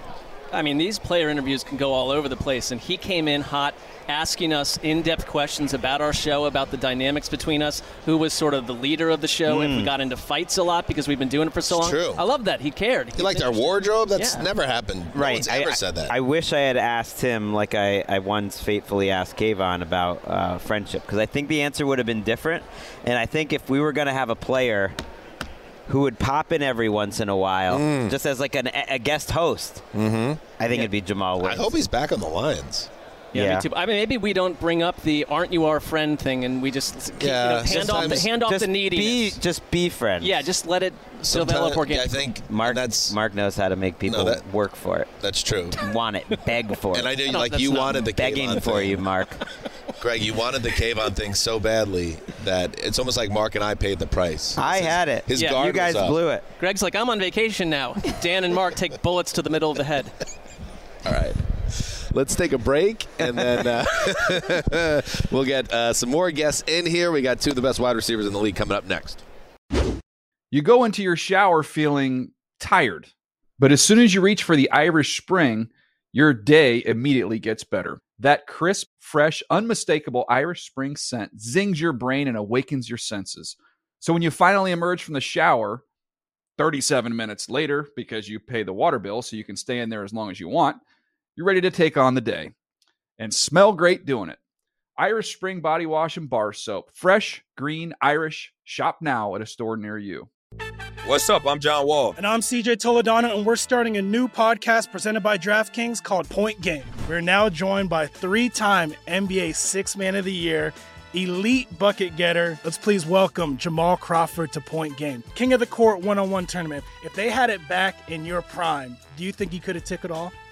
I mean, these player interviews can go all over the place, and he came in hot, asking us in-depth questions about our show, about the dynamics between us, who was sort of the leader of the show, if we Mm. got into fights a lot because we've been doing it for so It's long. true. I love that he cared. He liked our wardrobe. That's Yeah. never happened. No Right. one's I, ever I- said that. I wish I had asked him, like I, I once fatefully asked Kayvon about uh, friendship, because I think the answer would have been different. And I think if we were going to have a player who would pop in every once in a while, Mm. just as like an, a guest host, mm-hmm. I think it'd be Jamaal I hope he's back on the Lions. Yeah, Yeah. me too. I mean, maybe we don't bring up the "aren't you our friend" thing, and we just keep, you know, hand off the hand off just the neediness. Be, just be friends. yeah, just let it develop Sometimes- organically. I think Mark, that's Mark knows how to make people that- work for it. that's true. Want it, beg for it. And I knew, No, like, you wanted the begging Kayvon for thing. you, Mark. Greg, you wanted the Kayvon thing so badly that it's almost like Mark and I paid the price. I His- had it. His Yeah, guard you guys was up. blew it. Greg's like, I'm on vacation now. Dan and Mark take bullets to the middle of the head. All right. Let's take a break, and then uh, we'll get uh, some more guests in here. We got two of the best wide receivers in the league coming up next. You go into your shower feeling tired, but as soon as you reach for the Irish Spring, your day immediately gets better. That crisp, fresh, unmistakable Irish Spring scent zings your brain and awakens your senses. So when you finally emerge from the shower, 37 minutes later, because you pay the water bill so you can stay in there as long as you want, you're ready to take on the day and smell great doing it. Irish Spring Body Wash and Bar Soap. Fresh, green, Irish. Shop now at a store near you. What's up? I'm John Wall. And I'm CJ Toledano, and we're starting a new podcast presented by DraftKings called Point Game. We're now joined by three time NBA Six Man of the Year, elite bucket getter. Let's please welcome Jamal Crawford to Point Game. King of the Court one on one tournament. If they had it back in your prime, do you think you could have took it all?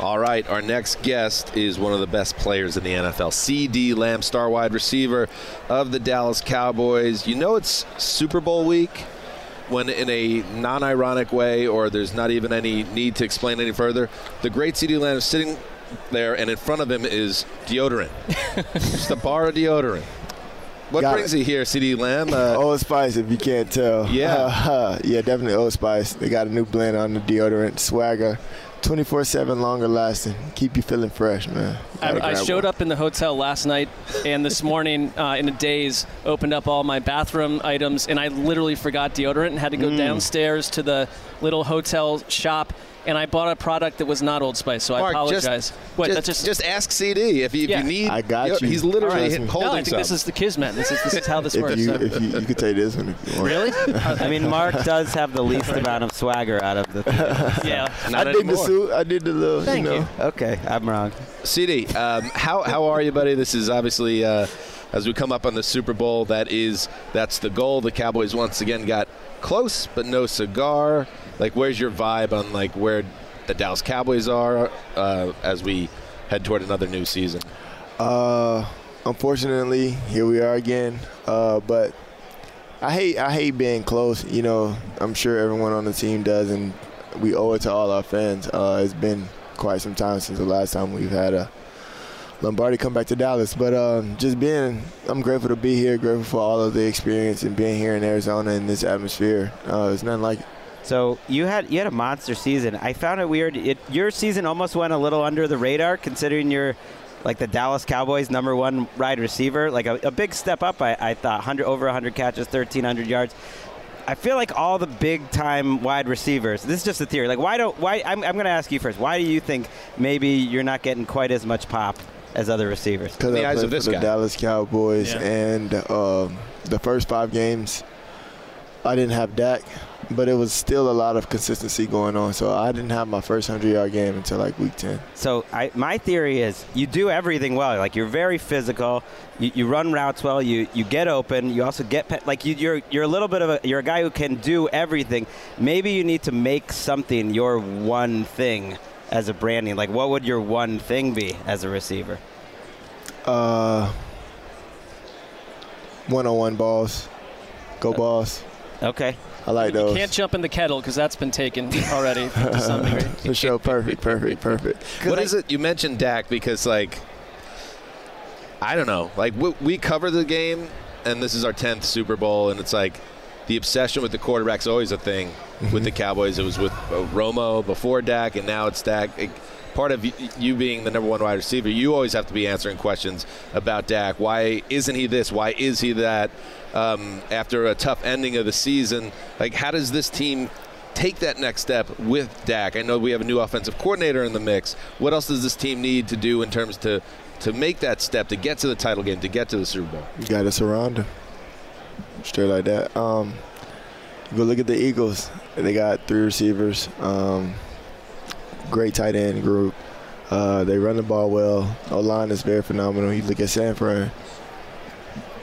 All right, our next guest is one of the best players in the NFL. CeeDee Lamb, star wide receiver of the Dallas Cowboys. You know it's Super Bowl week when, in a non ironic way, or there's not even any need to explain any further, the great CeeDee Lamb is sitting there, and in front of him is deodorant. Just a bar of deodorant. What Got brings it. you here, CeeDee Lamb? Uh, Old Spice, if you can't tell. Yeah. Uh, yeah, definitely Old Spice. They got a new blend on the deodorant, Swagger. 24 7 longer lasting. Keep you feeling fresh, man. I, I showed up in the hotel last night and this morning uh, in a daze opened up all my bathroom items and I literally forgot deodorant and had to go Mm. downstairs to the little hotel shop and I bought a product that was not Old Spice, so I Mark, just- apologize. what? just, that's just just ask CeeDee if you, if Yeah. you need. I got you. He's literally Trust me. holding no, I think this is the Kismet. This is this is how this if works. you, so. if you, you could take this one if you want. Really? I mean, Mark does have the least amount of swagger out of the three. yeah. I did the suit. I did the little, Thank you know. you. Okay, I'm wrong. CeeDee, um, how how are you, buddy? This is obviously uh, as we come up on the Super Bowl. That is that's the goal. The Cowboys once again got close, but no cigar. Like, where's your vibe on like where the Dallas Cowboys are uh, as we head toward another new season? Uh, unfortunately, here we are again. Uh, but I hate I hate being close. You know, I'm sure everyone on the team does, and we owe it to all our fans. Uh, it's been quite some time since the last time we've had a Lombardi come back to Dallas. But um, just being, I'm grateful to be here. Grateful for all of the experience and being here in Arizona in this atmosphere. Uh, it's nothing like it. So you had you had a monster season. I found it weird. It, your season almost went a little under the radar, considering you're like the Dallas Cowboys' number one wide receiver. Like a, a big step up. I, I thought 100 over 100 catches, 1,300 yards. I feel like all the big time wide receivers. This is just a theory. Like why don't why? I'm, I'm going to ask you first. Why do you think maybe you're not getting quite as much pop as other receivers? Because I played for the Dallas Cowboys, Yeah. and um, the first five games, I didn't have Dak, but it was still a lot of consistency going on. So I didn't have my first hundred yard game until like week ten. So I, my theory is you do everything well. Like you're very physical. You, you run routes well. You you get open. You also get pe- like you, you're you're a little bit of a you're a guy who can do everything. Maybe you need to make something your one thing as a branding. Like what would your one thing be as a receiver? Uh, one on one balls, go balls. Okay. I like those. Can't jump in the kettle because that's been taken already to some degree. For sure, perfect, perfect, perfect. What is it? You mentioned Dak because, like, I don't know. Like, we, we cover the game, and this is our 10th Super Bowl, and it's like the obsession with the quarterback's always a thing with the Cowboys. It was with uh, Romo before Dak, and now it's Dak. It- part of you being the number one wide receiver, you always have to be answering questions about Dak. Why isn't he this? Why is he that? Um, after a tough ending of the season, like, how does this team take that next step with Dak? I know we have a new offensive coordinator in the mix. What else does this team need to do in terms to to make that step to get to the title game, to get to the Super Bowl? You got to surround him. Straight like that. Um, go look at the Eagles. They got three receivers. Um, great tight end group. Uh, they run the ball well. O line is very phenomenal. You look at San Fran.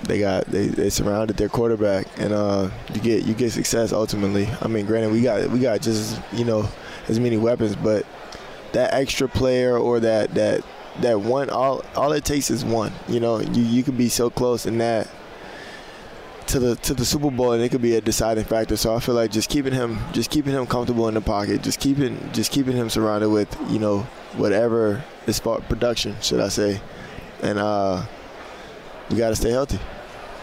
They got they, they surrounded their quarterback, and uh, you get you get success ultimately. I mean, granted, we got we got just you know as many weapons, but that extra player or that that that one all all it takes is one. You know, you you could be so close in that to the to the Super Bowl, and it could be a deciding factor. So I feel like just keeping him just keeping him comfortable in the pocket, just keeping just keeping him surrounded with you know whatever is for production, should I say, and uh, we got to stay healthy.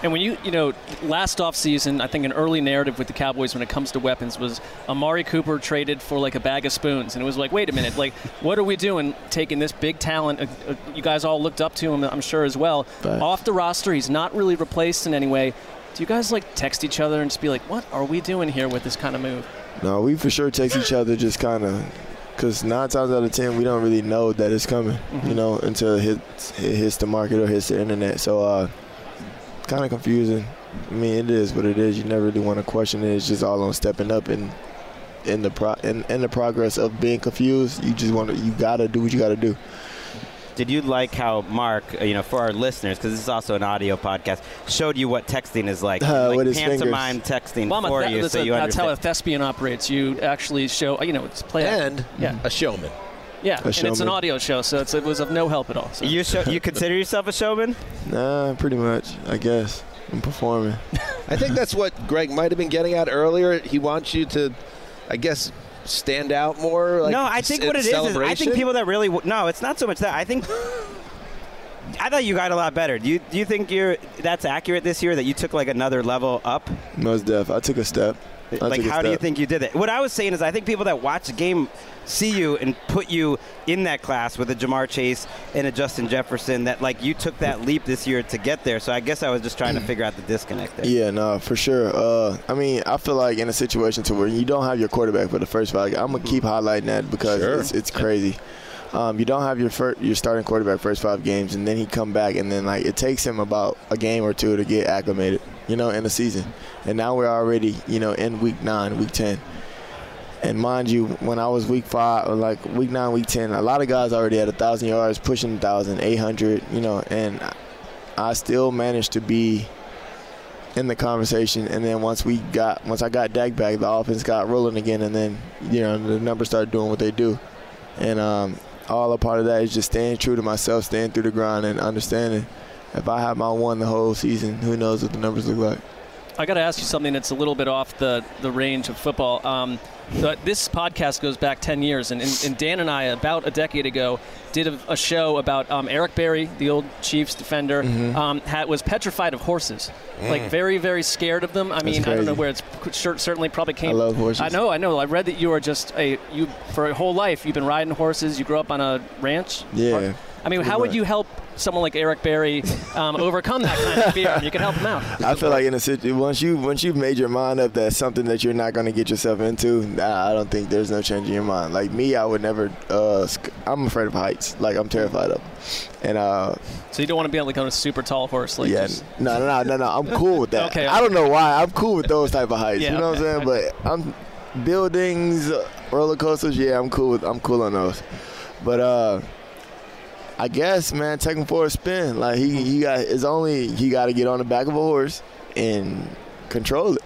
And when you, you know, last offseason, I think an early narrative with the Cowboys when it comes to weapons was Amari Cooper traded for like a bag of spoons. And it was like, wait a minute, like, what are we doing taking this big talent? Uh, uh, you guys all looked up to him, I'm sure, as well. Right. Off the roster, he's not really replaced in any way. Do you guys like text each other and just be like, what are we doing here with this kind of move? No, we for sure text each other just kind of because nine times out of ten we don't really know that it's coming, you know, until it hits, it hits the market or hits the internet. So uh, kind of confusing. I mean, it is what it is. You never really want to question it. It's just all on stepping up and in the pro in, in the progress of being confused. You just want to you gotta do what you gotta do. Did you like how Mark, uh, you know, for our listeners, because this is also an audio podcast, showed you what texting is like? Uh, like with pantomime texting Well, for the- you, so a- you that's how a thespian operates. You actually show, you know, it's play and yeah. a showman. Yeah, A and it's an audio show, so it's, it was of no help at all. So. You show, you consider yourself a showman? Nah, pretty much. I guess I'm performing. I think that's what Greg might have been getting at earlier. He wants you to, I guess, stand out more. Like, no, I think in what it is is I think people that really w- no, it's not so much that. I think I thought you got a lot better. Do you do you think you're that's accurate this year that you took like another level up? Most def. I took a step. I like took a how do you think you did it? What I was saying is I think people that watch the game see you and put you in that class with a Ja'Marr Chase and a Justin Jefferson that like you took that leap this year to get there. So I guess I was just trying to figure out the disconnect there. Yeah, no, for sure. Uh, I mean, I feel like in a situation to where you don't have your quarterback for the first five, I'm gonna keep highlighting that because Sure. it's, it's crazy. Um, you don't have your fir- your starting quarterback first five games, and then he come back, and then like it takes him about a game or two to get acclimated, you know, in the season. And now we're already, you know, in week nine, week ten. And mind you, when I was week five, like week nine, week ten, a lot of guys already had a thousand yards, pushing thousand, eight hundred, you know, and I still managed to be in the conversation. And then once we got, once I got Dak back, the offense got rolling again, and then you know the numbers started doing what they do. And um, all a part of that is just staying true to myself, staying through the grind, and understanding if I have my one the whole season, who knows what the numbers look like. I got to ask you something that's a little bit off the, the range of football. Um, the, this podcast goes back 10 years, and, and, and Dan and I, about a decade ago, did a, a show about um, Eric Berry, the old Chiefs defender, Mhm. um, had, was petrified of horses. Mm. Like, very, very scared of them. I That's mean, I don't know where it's cer- certainly probably came. I love horses. I know, I know. I read that you are just a, you, for a whole life, you've been riding horses. You grew up on a ranch. Yeah, I mean, how would you help someone like Eric Berry um, overcome that kind of fear? You can help him out. I feel like in a situation once you once you've made your mind up that something that you're not going to get yourself into, nah, I don't think there's no change in your mind. Like me, I would never. Uh, I'm afraid of heights. Like I'm terrified of, and uh, So you don't want to be on like on a super tall horse, like yeah, just- no, no, no, no, no. I'm cool with that. Okay, I don't know why. I'm cool with those type of heights. Yeah, you know what I'm saying? But I'm buildings, roller coasters. Yeah, I'm cool with. I'm cool on those. But uh, I guess man, take him for a spin. Like he, he got. It's only he got to get on the back of a horse and control it.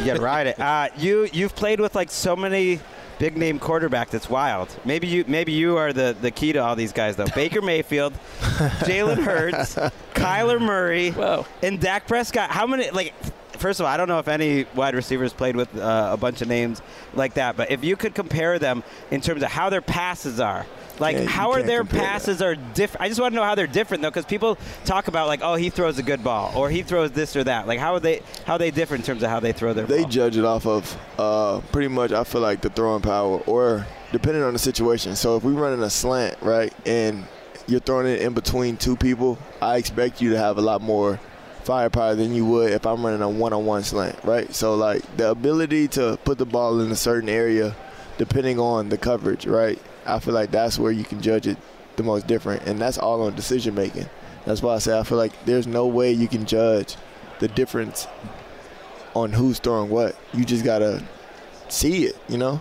You got to ride it. Uh, you you've played with like so many big name quarterbacks. It's wild. Maybe you maybe you are the, the key to all these guys though. Baker Mayfield, Jalen Hurts, Kyler Murray, Whoa. and Dak Prescott. How many like? first of all, I don't know if any wide receivers played with uh, a bunch of names like that, but if you could compare them in terms of how their passes are, like Yeah, how are their compare that. passes are different? I just want to know how they're different though, because people talk about like, oh, he throws a good ball, or he throws this or that. Like how are they how are they different in terms of how they throw their They ball? judge it off of uh, pretty much. I feel like the throwing power, or depending on the situation. So if we're running a slant, right, and you're throwing it in between two people, I expect you to have a lot more firepower than you would if I'm running a one-on-one slant, right? So like the ability to put the ball in a certain area, depending on the coverage, right? I feel like that's where you can judge it the most different, and that's all on decision making. That's why I say I feel like there's no way you can judge the difference on who's throwing what. You just gotta see it, you know,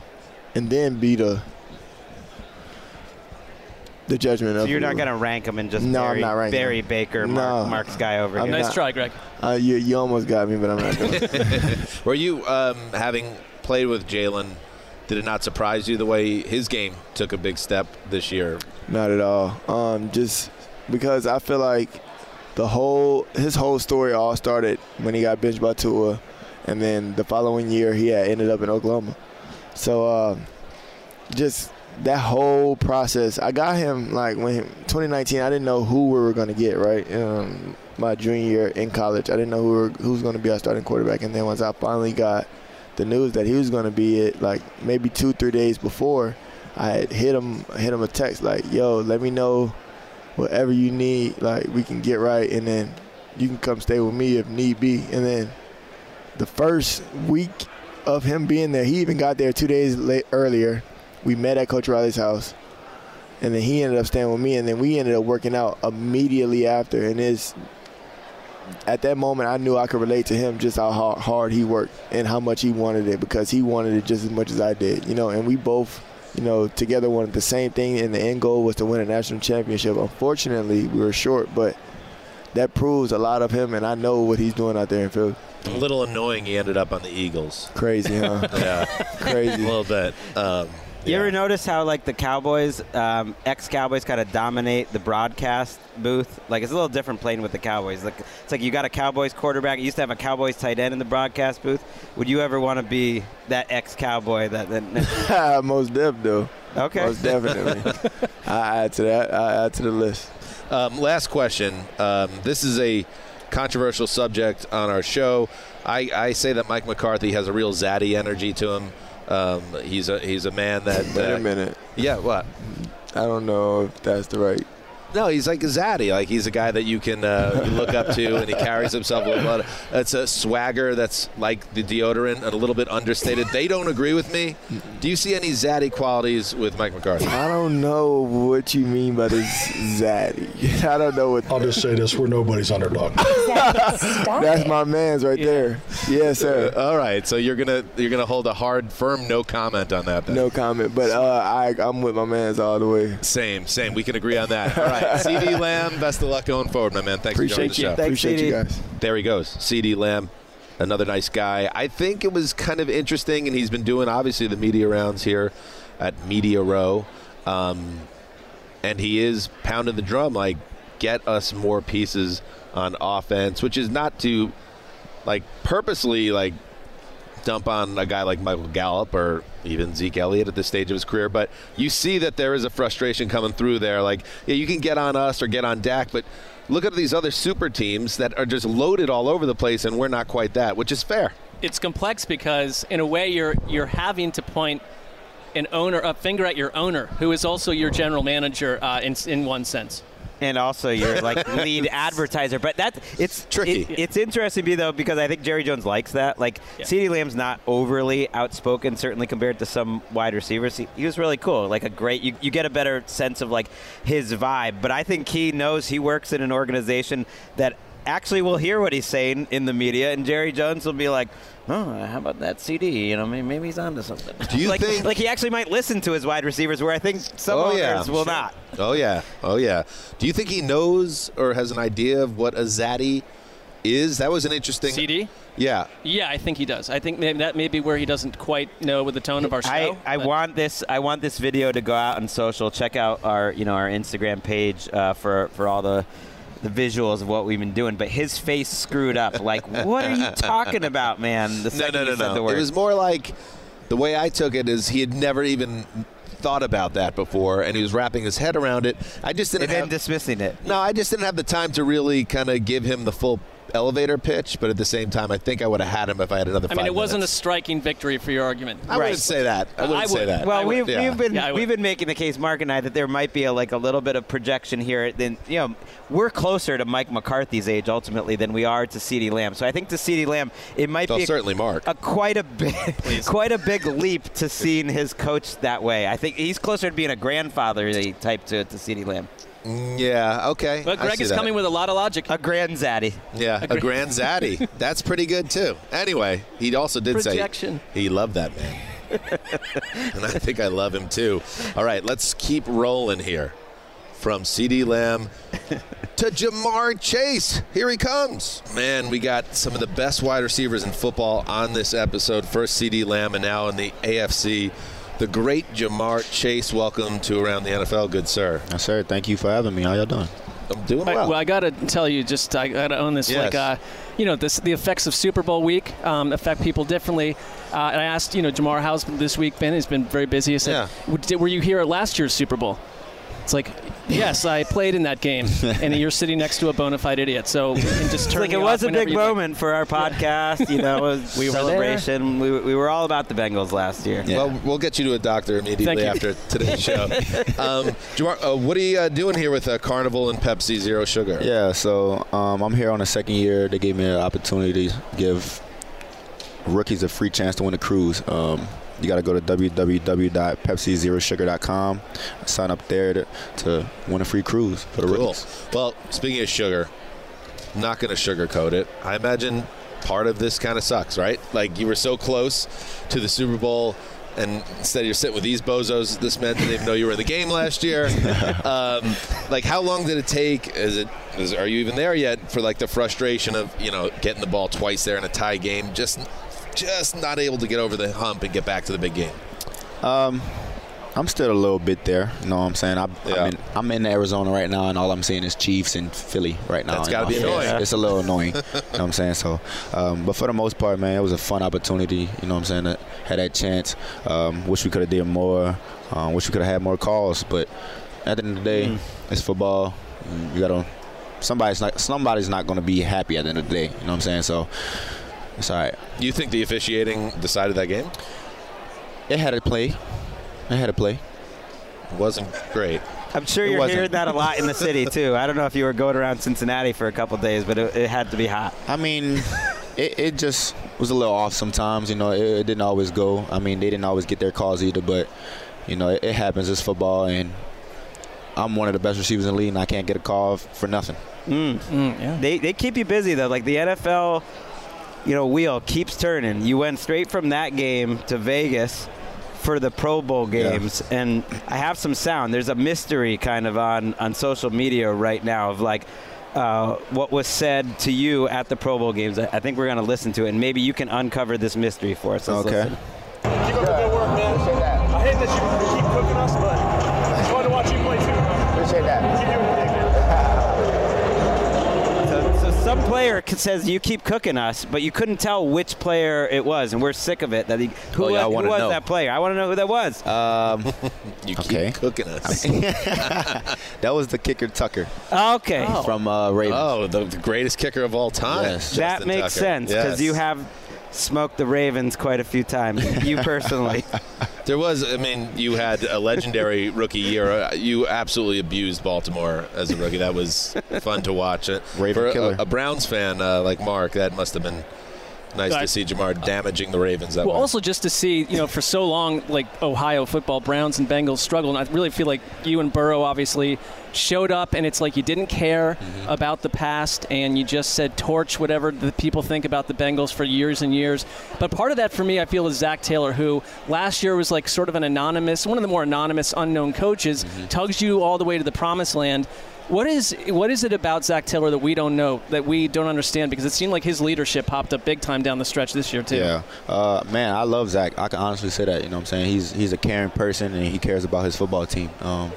and then be the the judgment So of. you're not who- going to rank them and just No, Barry, I'm not ranking Barry them. Baker, Mark, No. Mark's guy over I'm here. not- try, Greg. Uh, you you almost got me, but I'm not. Doing it. Were you um, having played with Jalen? Did it not surprise you the way his game took a big step this year? Not at all. Um, just because I feel like the whole his whole story all started when he got benched by Tua, and then the following year he had ended up in Oklahoma. So uh, just that whole process, I got him like when 2019. I didn't know who we were gonna get right. Um, my junior year in college, I didn't know who, were, who was gonna be our starting quarterback, and then once I finally got the news that he was gonna be it, like maybe two three days before. I hit him hit him a text like, "Yo, let me know whatever you need. Like we can get right, and then you can come stay with me if need be." And then the first week of him being there, he even got there two days late earlier. We met at Coach Riley's house, and then he ended up staying with me, and then we ended up working out immediately after. And it's at that moment I knew I could relate to him just how hard, hard he worked and how much he wanted it because he wanted it just as much as I did, you know. And we both, you know, together wanted the same thing, and the end goal was to win a national championship. Unfortunately, we were short, but that proves a lot of him, and I know what he's doing out there in Philly. A little annoying. He ended up on the Eagles. Crazy, huh? yeah, Crazy. A little bit. Um, You ever notice how like the Cowboys, um, ex-Cowboys, kind of dominate the broadcast booth? Like it's a little different playing with the Cowboys. Like it's like you got a Cowboys quarterback. You used to have a Cowboys tight end in the broadcast booth. Would you ever want to be that ex-Cowboy? That, that Most def, though. Okay. Most definitely. I add to that. I add to the list. Um, last question. Um, this is a controversial subject on our show. I, I say that Mike McCarthy has a real zaddy energy to him. Um, he's a he's a man that. Wait uh, a minute. Yeah, what? I don't know if that's the right. No, he's like a zaddy. Like he's a guy that you can uh, you look up to, and he carries himself with a lot. Of, it's a swagger that's like the deodorant, and a little bit understated. They don't agree with me. Do you see any zaddy qualities with Mike McCarthy? I don't know what you mean by this zaddy. I don't know what. I'll just say this: we're nobody's underdog. That's my man's right there. Yes, sir. All right, so you're gonna you're gonna hold a hard, firm no comment on that. Then. No comment, but uh, I I'm with my man's all the way. Same, same. We can agree on that. All right, CeeDee Lamb, best of luck going forward, my man. Thanks for joining Appreciate the you. show. Thanks, Appreciate you guys. There he goes, CeeDee Lamb, another nice guy. I think it was kind of interesting, and he's been doing obviously the media rounds here at Media Row, um, and he is pounding the drum like get us more pieces on offense, which is not to like purposely like dump on a guy like Michael Gallup or even Zeke Elliott at this stage of his career, but you see that there is a frustration coming through there. Like, yeah, you can get on us or get on Dak, but look at these other super teams that are just loaded all over the place, and we're not quite that, which is fair. It's complex because in a way you're you're having to point an owner a finger at your owner, who is also your general manager uh, in in one sense. And also your like lead advertiser. But that it's tricky. it- it's interesting to me though because I think Jerry Jones likes that. Like CeeDee Lamb's not overly outspoken, certainly compared to some wide receivers. He, he was really cool, like a great. You, you get a better sense of like his vibe. But I think he knows he works in an organization that actually will hear what he's saying in the media, and Jerry Jones will be like. Oh, how about that CeeDee? You know, maybe, maybe he's onto something. Do you like, think- like he actually might listen to his wide receivers, where I think some oh owners yeah, will Sure. not. Oh yeah, oh yeah. Do you think he knows or has an idea of what a zaddy is? That was an interesting CeeDee. Yeah. Yeah, I think he does. I think maybe that may be where he doesn't quite know with the tone of our show. I, I want this I want this video to go out on social. Check out our you know our Instagram page uh, for for all the the visuals of what we've been doing, but his face screwed up. Like, what are you talking about, man? The No, no, no, no. It was more like the way I took it is he had never even thought about that before, and he was wrapping his head around it. I just didn't and then have dismissing it. no, I just didn't have the time to really kind of give him the full elevator pitch. But at the same time, I think I would have had him if I had another. I mean, five it wasn't a striking victory for your argument. I wouldn't say that. I wouldn't I say that. Well, we've, Yeah. we've been Yeah, we've been making the case, Mark and I, that there might be a, like a little bit of projection here. Then you know, we're closer to Mike McCarthy's age ultimately than we are to CeeDee Lamb. So I think to CeeDee Lamb, it might Well, be a- certainly Mark. a quite a big quite a big leap to seeing his coach that way. I think he's closer to being a grandfatherly type to to CeeDee Lamb. Mm, Yeah. Okay. But Greg is that. coming with a lot of logic. A grand zaddy. Yeah, a grand zaddy. That's pretty good too. Anyway, he also did Projection. say he loved that man, and I think I love him too. All right, let's keep rolling here. From CeeDee Lamb to Ja'Marr Chase. Here he comes. Man, we got some of the best wide receivers in football on this episode. First CeeDee Lamb, and now in the AFC, the great Ja'Marr Chase. Welcome to Around the NFL, good sir. Yes, sir. Thank you for having me. How y'all doing? I'm doing I, well. well, I got to tell you, just I got to own this. Yes. Like, uh, you know, this the effects of Super Bowl week um, affect people differently. Uh, and I asked, you know, Ja'Marr, how's this week been? He's been very busy. I said, Yeah. "W- did- were you here at last year's Super Bowl? It's like, yes, I played in that game, and you're sitting next to a bona fide idiot. So you just turn like me it off was a big you'd like. moment for our podcast. You know, it was We were there. celebration. We, we were all about the Bengals last year. Well, we'll get you to a doctor immediately after today's show. um, Ja'Marr, uh, what are you uh, doing here with uh, Carnival and Pepsi Zero Sugar? Yeah, so um, I'm here on the second year. They gave me an opportunity to give rookies a free chance to win a cruise. Um, you got to go to www.pepsizerosugar.com, sign up there to, to win a free cruise for the Cool. rookies. Well, speaking of sugar, I'm not going to sugarcoat it. I imagine part of this kind of sucks, right? Like you were so close to the Super Bowl. And instead, you're sitting with these bozos. This man didn't even know you were in the game last year. um, like, how long did it take? Is it? Is, are you even there yet? For like the frustration of you know getting the ball twice there in a tie game, just just not able to get over the hump and get back to the big game. Um, I'm still a little bit there. You know what I'm saying? I, I'm, in, I'm in Arizona right now, and all I'm seeing is Chiefs and Philly right now. That's you gotta be annoying. It's a little annoying. you know what I'm saying? So, um, but for the most part, man, it was a fun opportunity. You know what I'm saying? To had that chance. Um, wish we could have did more. Um, wish we could have had more calls. But at the end of the day, Mm. it's football. You gotta. Somebody's not. Somebody's not going to be happy at the end of the day. You know what I'm saying? So. It's all right. You think the officiating decided that game? It had a play. It had a play. It wasn't great. I'm sure It you're wasn't. hearing that a lot in the city too. I don't know if you were going around Cincinnati for a couple days, but it, it had to be hot. I mean, it, it just was a little off sometimes. You know, it, it didn't always go. I mean, they didn't always get their calls either. But you know, it, it happens. It's football, and I'm one of the best receivers in the league, and I can't get a call for nothing. Mm. Yeah. They they keep you busy though. Like the NFL, you know, wheel keeps turning. You went straight from that game to Vegas for the Pro Bowl games, and I have some sound. There's a mystery kind of on on social media right now of like. Uh, what was said to you at the Pro Bowl games? I I think we're going to listen to it, and maybe you can uncover this mystery for us. Let's Okay. listen. Keep up the good work, man. I hate that you keep cooking us, but player says you keep cooking us, but you couldn't tell which player it was, and we're sick of it. That he, who, Oh, yeah, I who was that player? I want to know who that was. Um, you okay. keep cooking us. that was the kicker Tucker. Okay. From uh, Ravens. Oh, the, the greatest kicker of all time. Yes. that makes Tucker. sense because Yes. you have smoked the Ravens quite a few times. You personally. There was, I mean, you had a legendary rookie year. You absolutely abused Baltimore as a rookie. That was fun to watch. Raven For a- killer. A, Browns fan uh, like Marc, that must have been nice to see Ja'Marr damaging the Ravens that Well, way. also just to see, you know, for so long, like Ohio football, Browns and Bengals struggled. And I really feel like you and Burrow obviously showed up, and it's like you didn't care Mm-hmm. about the past, and you just said torch whatever the people think about the Bengals for years and years. But part of that for me, I feel, is Zac Taylor, who last year was like sort of an anonymous, one of the more anonymous, unknown coaches, Mm-hmm. tugs you all the way to the promised land. What is what is it about Zac Taylor that we don't know, that we don't understand? Because it seemed like his leadership popped up big time down the stretch this year too. Yeah, uh, man, I love Zac. I can honestly say that. You know what I'm saying? He's he's a caring person and he cares about his football team. Um,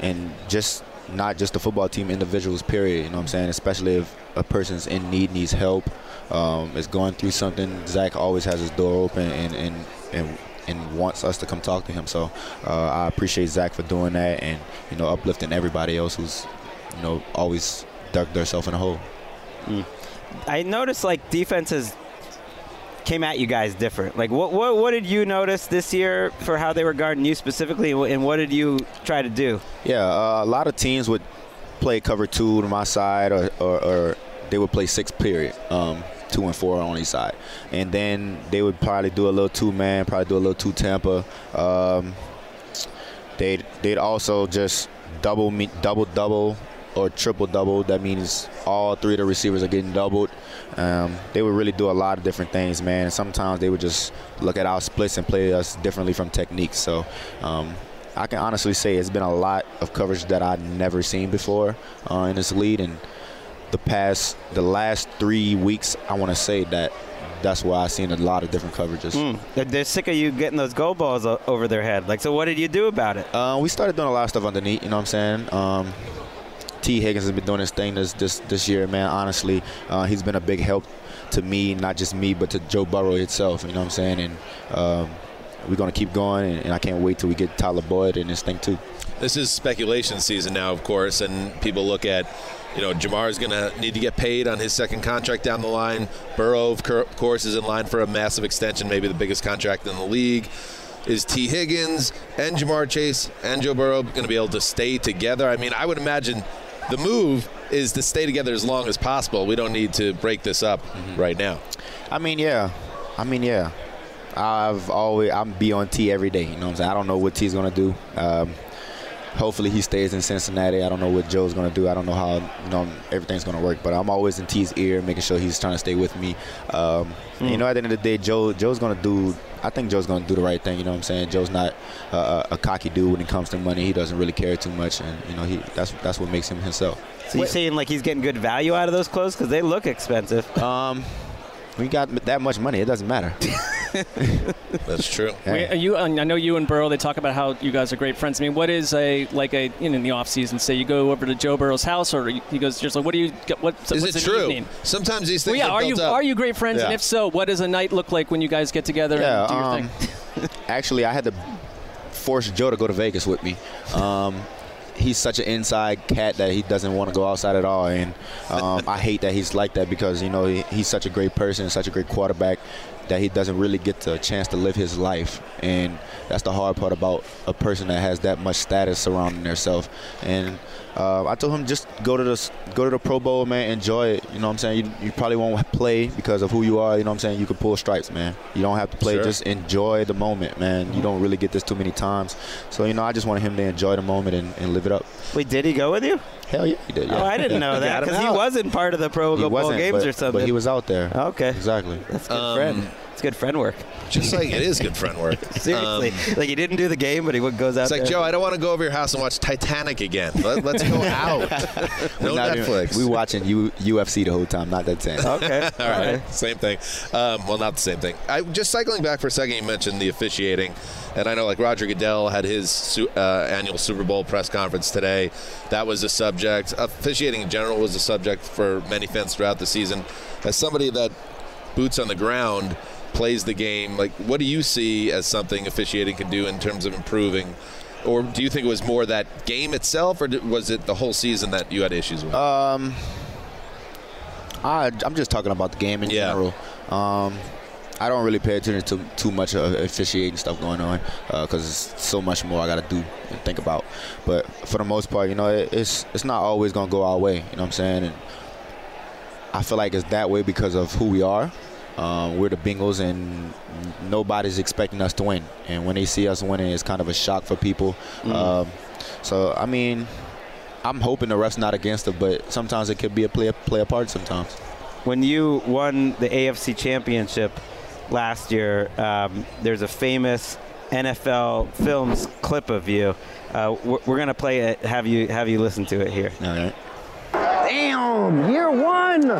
and just not just the football team, individuals. Period. You know what I'm saying? Especially if a person's in need, needs help, um, is going through something. Zac always has his door open and and and. And wants us to come talk to him, so uh, I appreciate Zac for doing that, and you know, uplifting everybody else who's, you know, always dug themselves in a hole. I noticed like defenses came at you guys different. Like what what what did you notice this year for how they were guarding you specifically, and what did you try to do? Yeah, uh, a lot of teams would play cover two to my side, or, or, or they would play six period, um, two and four on each side, and then they would probably do a little two man, probably do a little two Tampa. Um, they'd they'd also just double me, double double or triple double. That means all three of the receivers are getting doubled. Um, they would really do a lot of different things, man. Sometimes they would just look at our splits and play us differently from techniques. So. Um, I can honestly say it's been a lot of coverage that I've never seen before uh, in this league, and the past, the last three weeks, I want to say that that's why I've seen a lot of different coverages. Mm. They're- They're sick of you getting those go balls o- over their head. Like, so what did you do about it? Uh, we started doing a lot of stuff underneath. You know what I'm saying? Um, Tee Higgins has been doing his thing this this this year, man. Honestly, uh, he's been a big help to me, not just me, but to Joe Burrow itself. You know what I'm saying? And um, we're gonna keep going, and, and I can't wait till we get Tyler Boyd in this thing too. This is speculation season now, of course, and people look at, you know, Ja'Marr is going to need to get paid on his second contract down the line. Burrow, of course, is in line for a massive extension, maybe the biggest contract in the league. Is Tee Higgins and Ja'Marr Chase and Joe Burrow going to be able to stay together? I mean, I would imagine the move is to stay together as long as possible. We don't need to break this up mm-hmm. right now. I mean, yeah. I mean, yeah. I've always I'm be on T every day. You know what I'm saying? I don't know what T's gonna do. Um, hopefully he stays in Cincinnati. I don't know what Joe's gonna do. I don't know how you know everything's gonna work. But I'm always in T's ear, making sure he's trying to stay with me. Um, You know, at the end of the day, Joe Joe's gonna do. I think Joe's gonna do the right thing. You know what I'm saying? Joe's not uh, a cocky dude when it comes to money. He doesn't really care too much, and you know he that's that's what makes him himself. So you saying like he's getting good value out of those clothes because they look expensive? Um, we got that much money. It doesn't matter. That's true. We- are you, I know you and Burrow. They talk about how you guys are great friends. I mean, what is a like a you know, in the off season? Say you go over to Joe Burrow's house, or he goes just like, what do you? What Is what's it an true? evening? Sometimes these Well, things yeah. are Are you up. are you great friends? And if so, what does a night look like when you guys get together Yeah, and do your um, thing? Actually, I had to force Joe to go to Vegas with me. Um, he's such an inside cat that he doesn't want to go outside at all, and um, I hate that he's like that because you know he, he's such a great person, such a great quarterback that he doesn't really get the chance to live his life, and that's the hard part about a person that has that much status surrounding themselves. And uh, I told him just go to the go to the Pro Bowl, man. Enjoy it. You know what I'm saying? You, you probably won't play because of who you are. You know what I'm saying? You could pull stripes, man. You don't have to play. Sure. Just enjoy the moment, man. You don't really get this too many times. So you know, I just wanted him to enjoy the moment and, and live it up. Wait, did he go with you? Hell yeah, he did. Yeah. Oh, I didn't know that because he wasn't part of the Pro Bowl games but- or something. But he was out there. Okay, Exactly. that's good Um, friend. It's good friend work. Just like it is good friend work. Seriously, Um, like he didn't do the game, but he goes out It's like there. Joe. I don't want to go over your house and watch Titanic again. Let, us go out. no Not even- Netflix. we watching U, UFC the whole time, not that same. Okay. All right, same thing. Um, well, not the same thing. I just cycling back for a second. You mentioned the officiating, and I know like Roger Goodell had his uh, annual Super Bowl press conference today. That was a subject. Officiating in general was a subject for many fans throughout the season. As somebody that boots on the ground plays the game, like what do you see as something officiating can do in terms of improving? Or do you think it was more that game itself, or was it the whole season that you had issues with? Um, I, I'm just talking about the game in general. Um, I don't really pay attention to too much of officiating stuff going on because it's so much more I got to do and think about. But for the most part, you know, it, it's it's not always gonna go our way. You know what I'm saying? And I feel like it's that way because of who we are. Um, we're the Bengals, and nobody's expecting us to win. And when they see us winning, it's kind of a shock for people. Mhm. Um, so I mean, I'm hoping the ref's not against it, but sometimes it could be a play play a part. Sometimes. when you won the AFC Championship last year, um, there's a famous NFL Films clip of you. Uh, we're we're gonna play it. Have you have you listen to it here? All right. Damn, year one.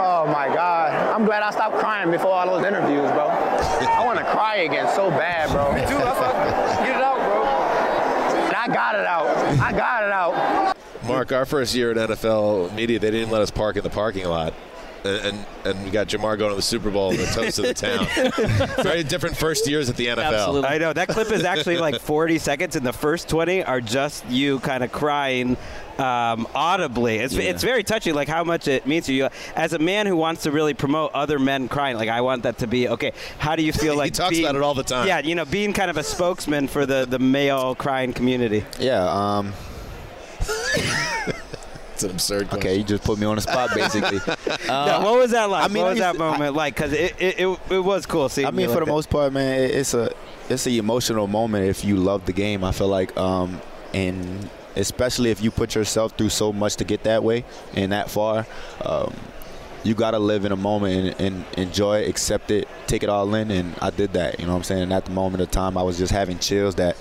oh my God. I'm glad I stopped crying before all those interviews, bro. I want to cry again so bad, bro. Me too. That's why. Get it out, bro. I got it out. I got it out. Marc, our first year at NFL media, they didn't let us park in the parking lot. And, and and we got Ja'Marr going to the Super Bowl, in the toast of the town. Very different first years at the NFL. I know that clip is actually like 40 seconds, and the first 20 are just you kind of crying um, audibly. It's it's very touching, like how much it means to you. As a man who wants to really promote other men crying, like I want that to be okay. How do you feel like he talks being- about it all the time. Yeah, you know, being kind of a spokesman for the the male crying community. Yeah. Um, it's an absurd. Okay, you just put me on the spot, basically. Uh, yeah, what was that like? I mean, what was that to- moment like? Because it, it, it, it was cool See, I mean, you for like the that. most part, man, it- it's a it's a emotional moment if you love the game. I feel like, um, and especially if you put yourself through so much to get that way and that far, um, you gotta live in a moment and, and enjoy it, accept it, take it all in, and I did that. You know what I'm saying? And at the moment of time, I was just having chills that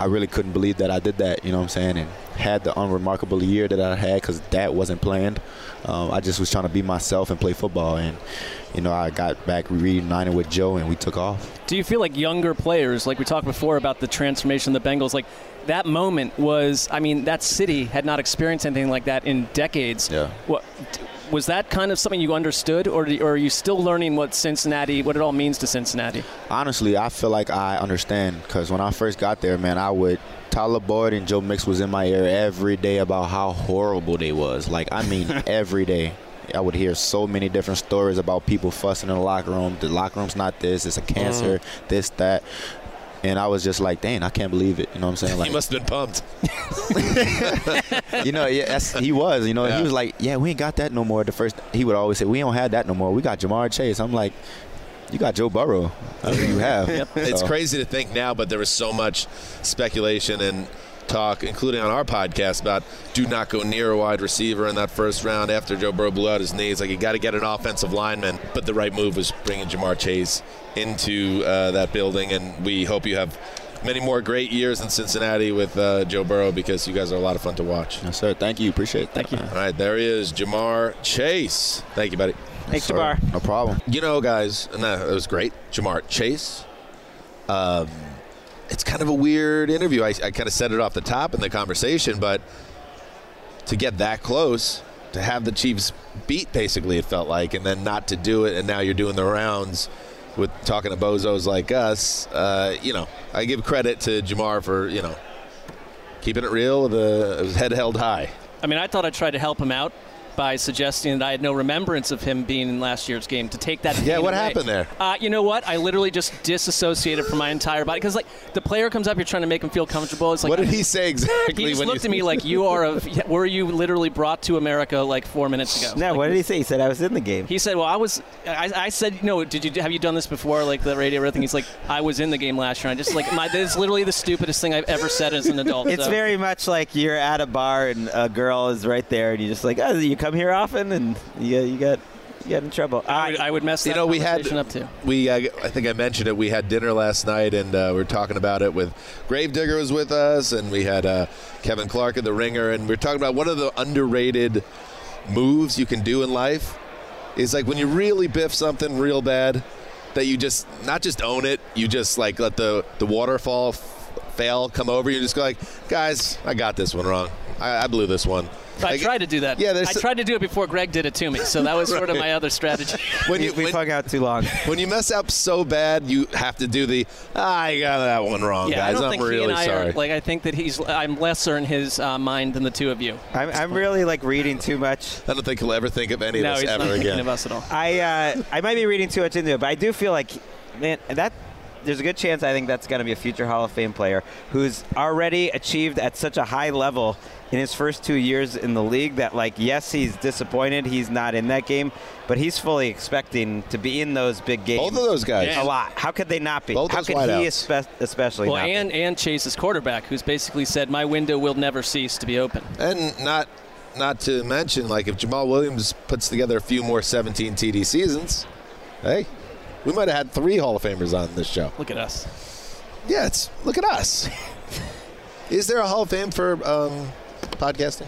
I really couldn't believe that I did that. You know what I'm saying? And had the unremarkable year that I had because that wasn't planned. Um, I just was trying to be myself and play football, and you know I got back reunited with Joe, and we took off. Do you feel like younger players, like we talked before about the transformation of the Bengals, like that moment was, I mean, that city had not experienced anything like that in decades. Yeah. What, was that kind of something you understood, or, or are you still learning what Cincinnati, what it all means to Cincinnati? Honestly, I feel like I understand because when I first got there, man, I would Tyler Boyd and Joe Mix was in my ear every day about how horrible they was. Like I mean, every day. I would hear so many different stories about people fussing in the locker room. The locker room's not this. It's a cancer. Mm. This that. And I was just like, dang, I can't believe it. You know what I'm saying? Like, he must have been pumped. you know, yeah, that's, he was. You know, he was like, yeah, we ain't got that no more. The first, he would always say, we don't have that no more. We got Ja'Marr Chase. I'm like, you got Joe Burrow. You have. It's So- crazy to think now, but there was so much speculation and talk, including on our podcast, about do not go near a wide receiver in that first round after Joe Burrow blew out his knees. Like you got to get an offensive lineman, but the right move was bringing Ja'Marr Chase into uh, that building, and we hope you have many more great years in Cincinnati with uh, Joe Burrow because you guys are a lot of fun to watch. Yes, sir. Thank you. Appreciate it. Thank you. All right, there he is, Ja'Marr Chase. Thank you, buddy. Thanks, Sir. Ja'Marr. No problem. You know, guys, and that, that was great. Ja'Marr Chase. Um, it's kind of a weird interview. I, I kind of said it off the top in the conversation, but to get that close, to have the Chiefs beat, basically, it felt like, and then not to do it, and now you're doing the rounds with talking to bozos like us. Uh, you know, I give credit to Ja'Marr for you know keeping it real, with a his head held high. I mean, I thought I tried to help him out by suggesting that I had no remembrance of him being in last year's game to take that. Yeah, what away. happened there? Uh, you know what? I literally just disassociated from my entire body because, like, the player comes up, you're trying to make him feel comfortable. It's like, What did he say exactly He just when looked you- at me like, "You are a. Were you literally brought to America like four minutes ago?" No, Like, what did he say? He said I was in the game. He said, "Well, I was." I, I said, "No, did you have you done this before, like the radio everything?" He's like, "I was in the game last year." I just like my. This is literally the stupidest thing I've ever said as an adult. It's so. very much like you're at a bar and a girl is right there, and you're just like, oh, you come here often, and you, you got you got in trouble. I would, I would mess that you know, we had up too. We, uh, I think I mentioned it. We had dinner last night, and uh, we were talking about it with Gravedigger was with us, and we had uh, Kevin Clark in the Ringer, and we are talking about one of the underrated moves you can do in life is like when you really biff something real bad, that you just not just own it, you just like let the the waterfall f- fail come over. You just go like, guys, I got this one wrong. I, I blew this one. I tried to do that. Yeah, I tried to do it before Gregg did it to me, so that was sort of my other strategy. when you we hung out too long. When you mess up so bad, you have to do the ah, I got that one wrong, yeah, guys. I don't am think really he and I sorry. are like. I think that he's. I'm lesser in his uh, mind than the two of you. I'm, I'm really like reading too much. I don't think he'll ever think of any No, of us he's ever not thinking again. of us at all. I uh, I might be reading too much into it, but I do feel like, man, that there's a good chance I think that's going to be a future Hall of Fame player who's already achieved at such a high level in his first two years in the league that like yes he's disappointed he's not in that game but he's fully expecting to be in those big games Both of those guys. a lot how could they not be Both how could he espe- especially Well, not be? and and Chase's quarterback, who's basically said, "My window will never cease to be open." And not not to mention, like if Jamaal Williams puts together a few more 17 TD seasons, hey, we might have had three Hall of Famers on this show. Look at us. Yeah, it's look at us. Is there a Hall of Fame for um, podcasting?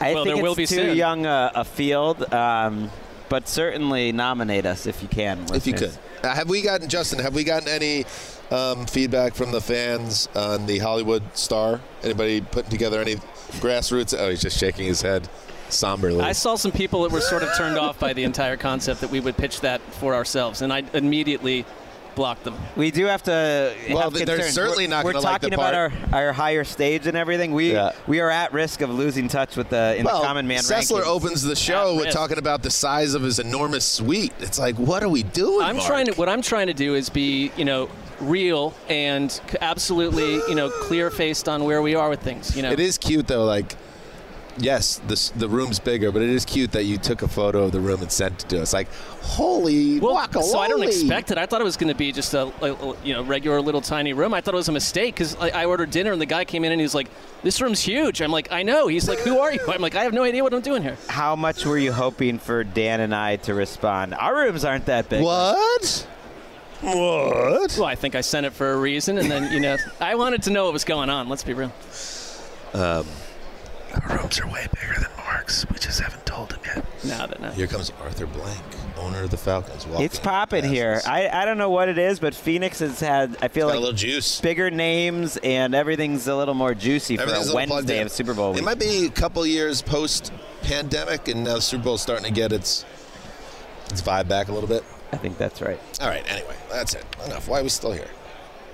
I Well, think there will be too soon. young a, a field, um, but certainly nominate us if you can. If you could. Uh, have we gotten Justin? Have we gotten any um, feedback from the fans on the Hollywood Star? Anybody putting together any grassroots? Oh, he's just shaking his head somberly. I saw some people that were sort of turned off by the entire concept that we would pitch that for ourselves, and I immediately blocked them. We do have to. Well, have they're concerns. certainly We're- not We're gonna like the talking about part. our, our higher stage and everything. We Yeah. we are at risk of losing touch with the in well, the common man Sessler rankings. opens the show with risk. talking about the size of his enormous suite. It's like, what are we doing? I'm Marc? trying to. What I'm trying to do is be, you know, real and absolutely, you know, clear faced on where we are with things. You know, It is cute though. Like, yes, the the room's bigger, but it is cute that you took a photo of the room and sent it to us. Like, holy Well, guacamole. so I don't expect it. I thought it was going to be just a, a- you know regular little tiny room. I thought it was a mistake because I, I ordered dinner and the guy came in and he's like, "This room's huge." I'm like, "I know." He's like, "Who are you?" I'm like, "I have no idea what I'm doing here." How much were you hoping for Dan and I to respond? Our rooms aren't that big. What? What? Well, I think I sent it for a reason, and then you know, I wanted to know what was going on. Let's be real. Um, our rooms are way bigger than Marc's. We just haven't told him yet. No, that no. Here comes Arthur Blank, owner of the Falcons. Walking It's popping here. I, I don't know what it is, but Phoenix has had I feel like, a little juice. bigger names and everything's a little more juicy for a a Wednesday of Super Bowl It might be a couple years post pandemic, and now the Super Bowl's starting to get its its vibe back a little bit. I think that's right. All right. Anyway, that's it. Enough. Why are we still here?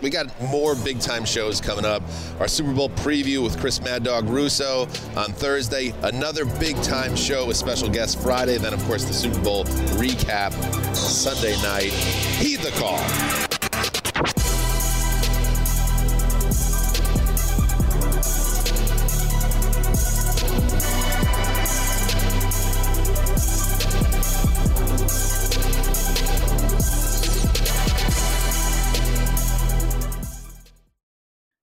We got more big time shows coming up. Our Super Bowl preview with Chris Mad Dog Russo on Thursday. Another big time show with special guest Friday. Then, of course, the Super Bowl recap Sunday night. Heed the call.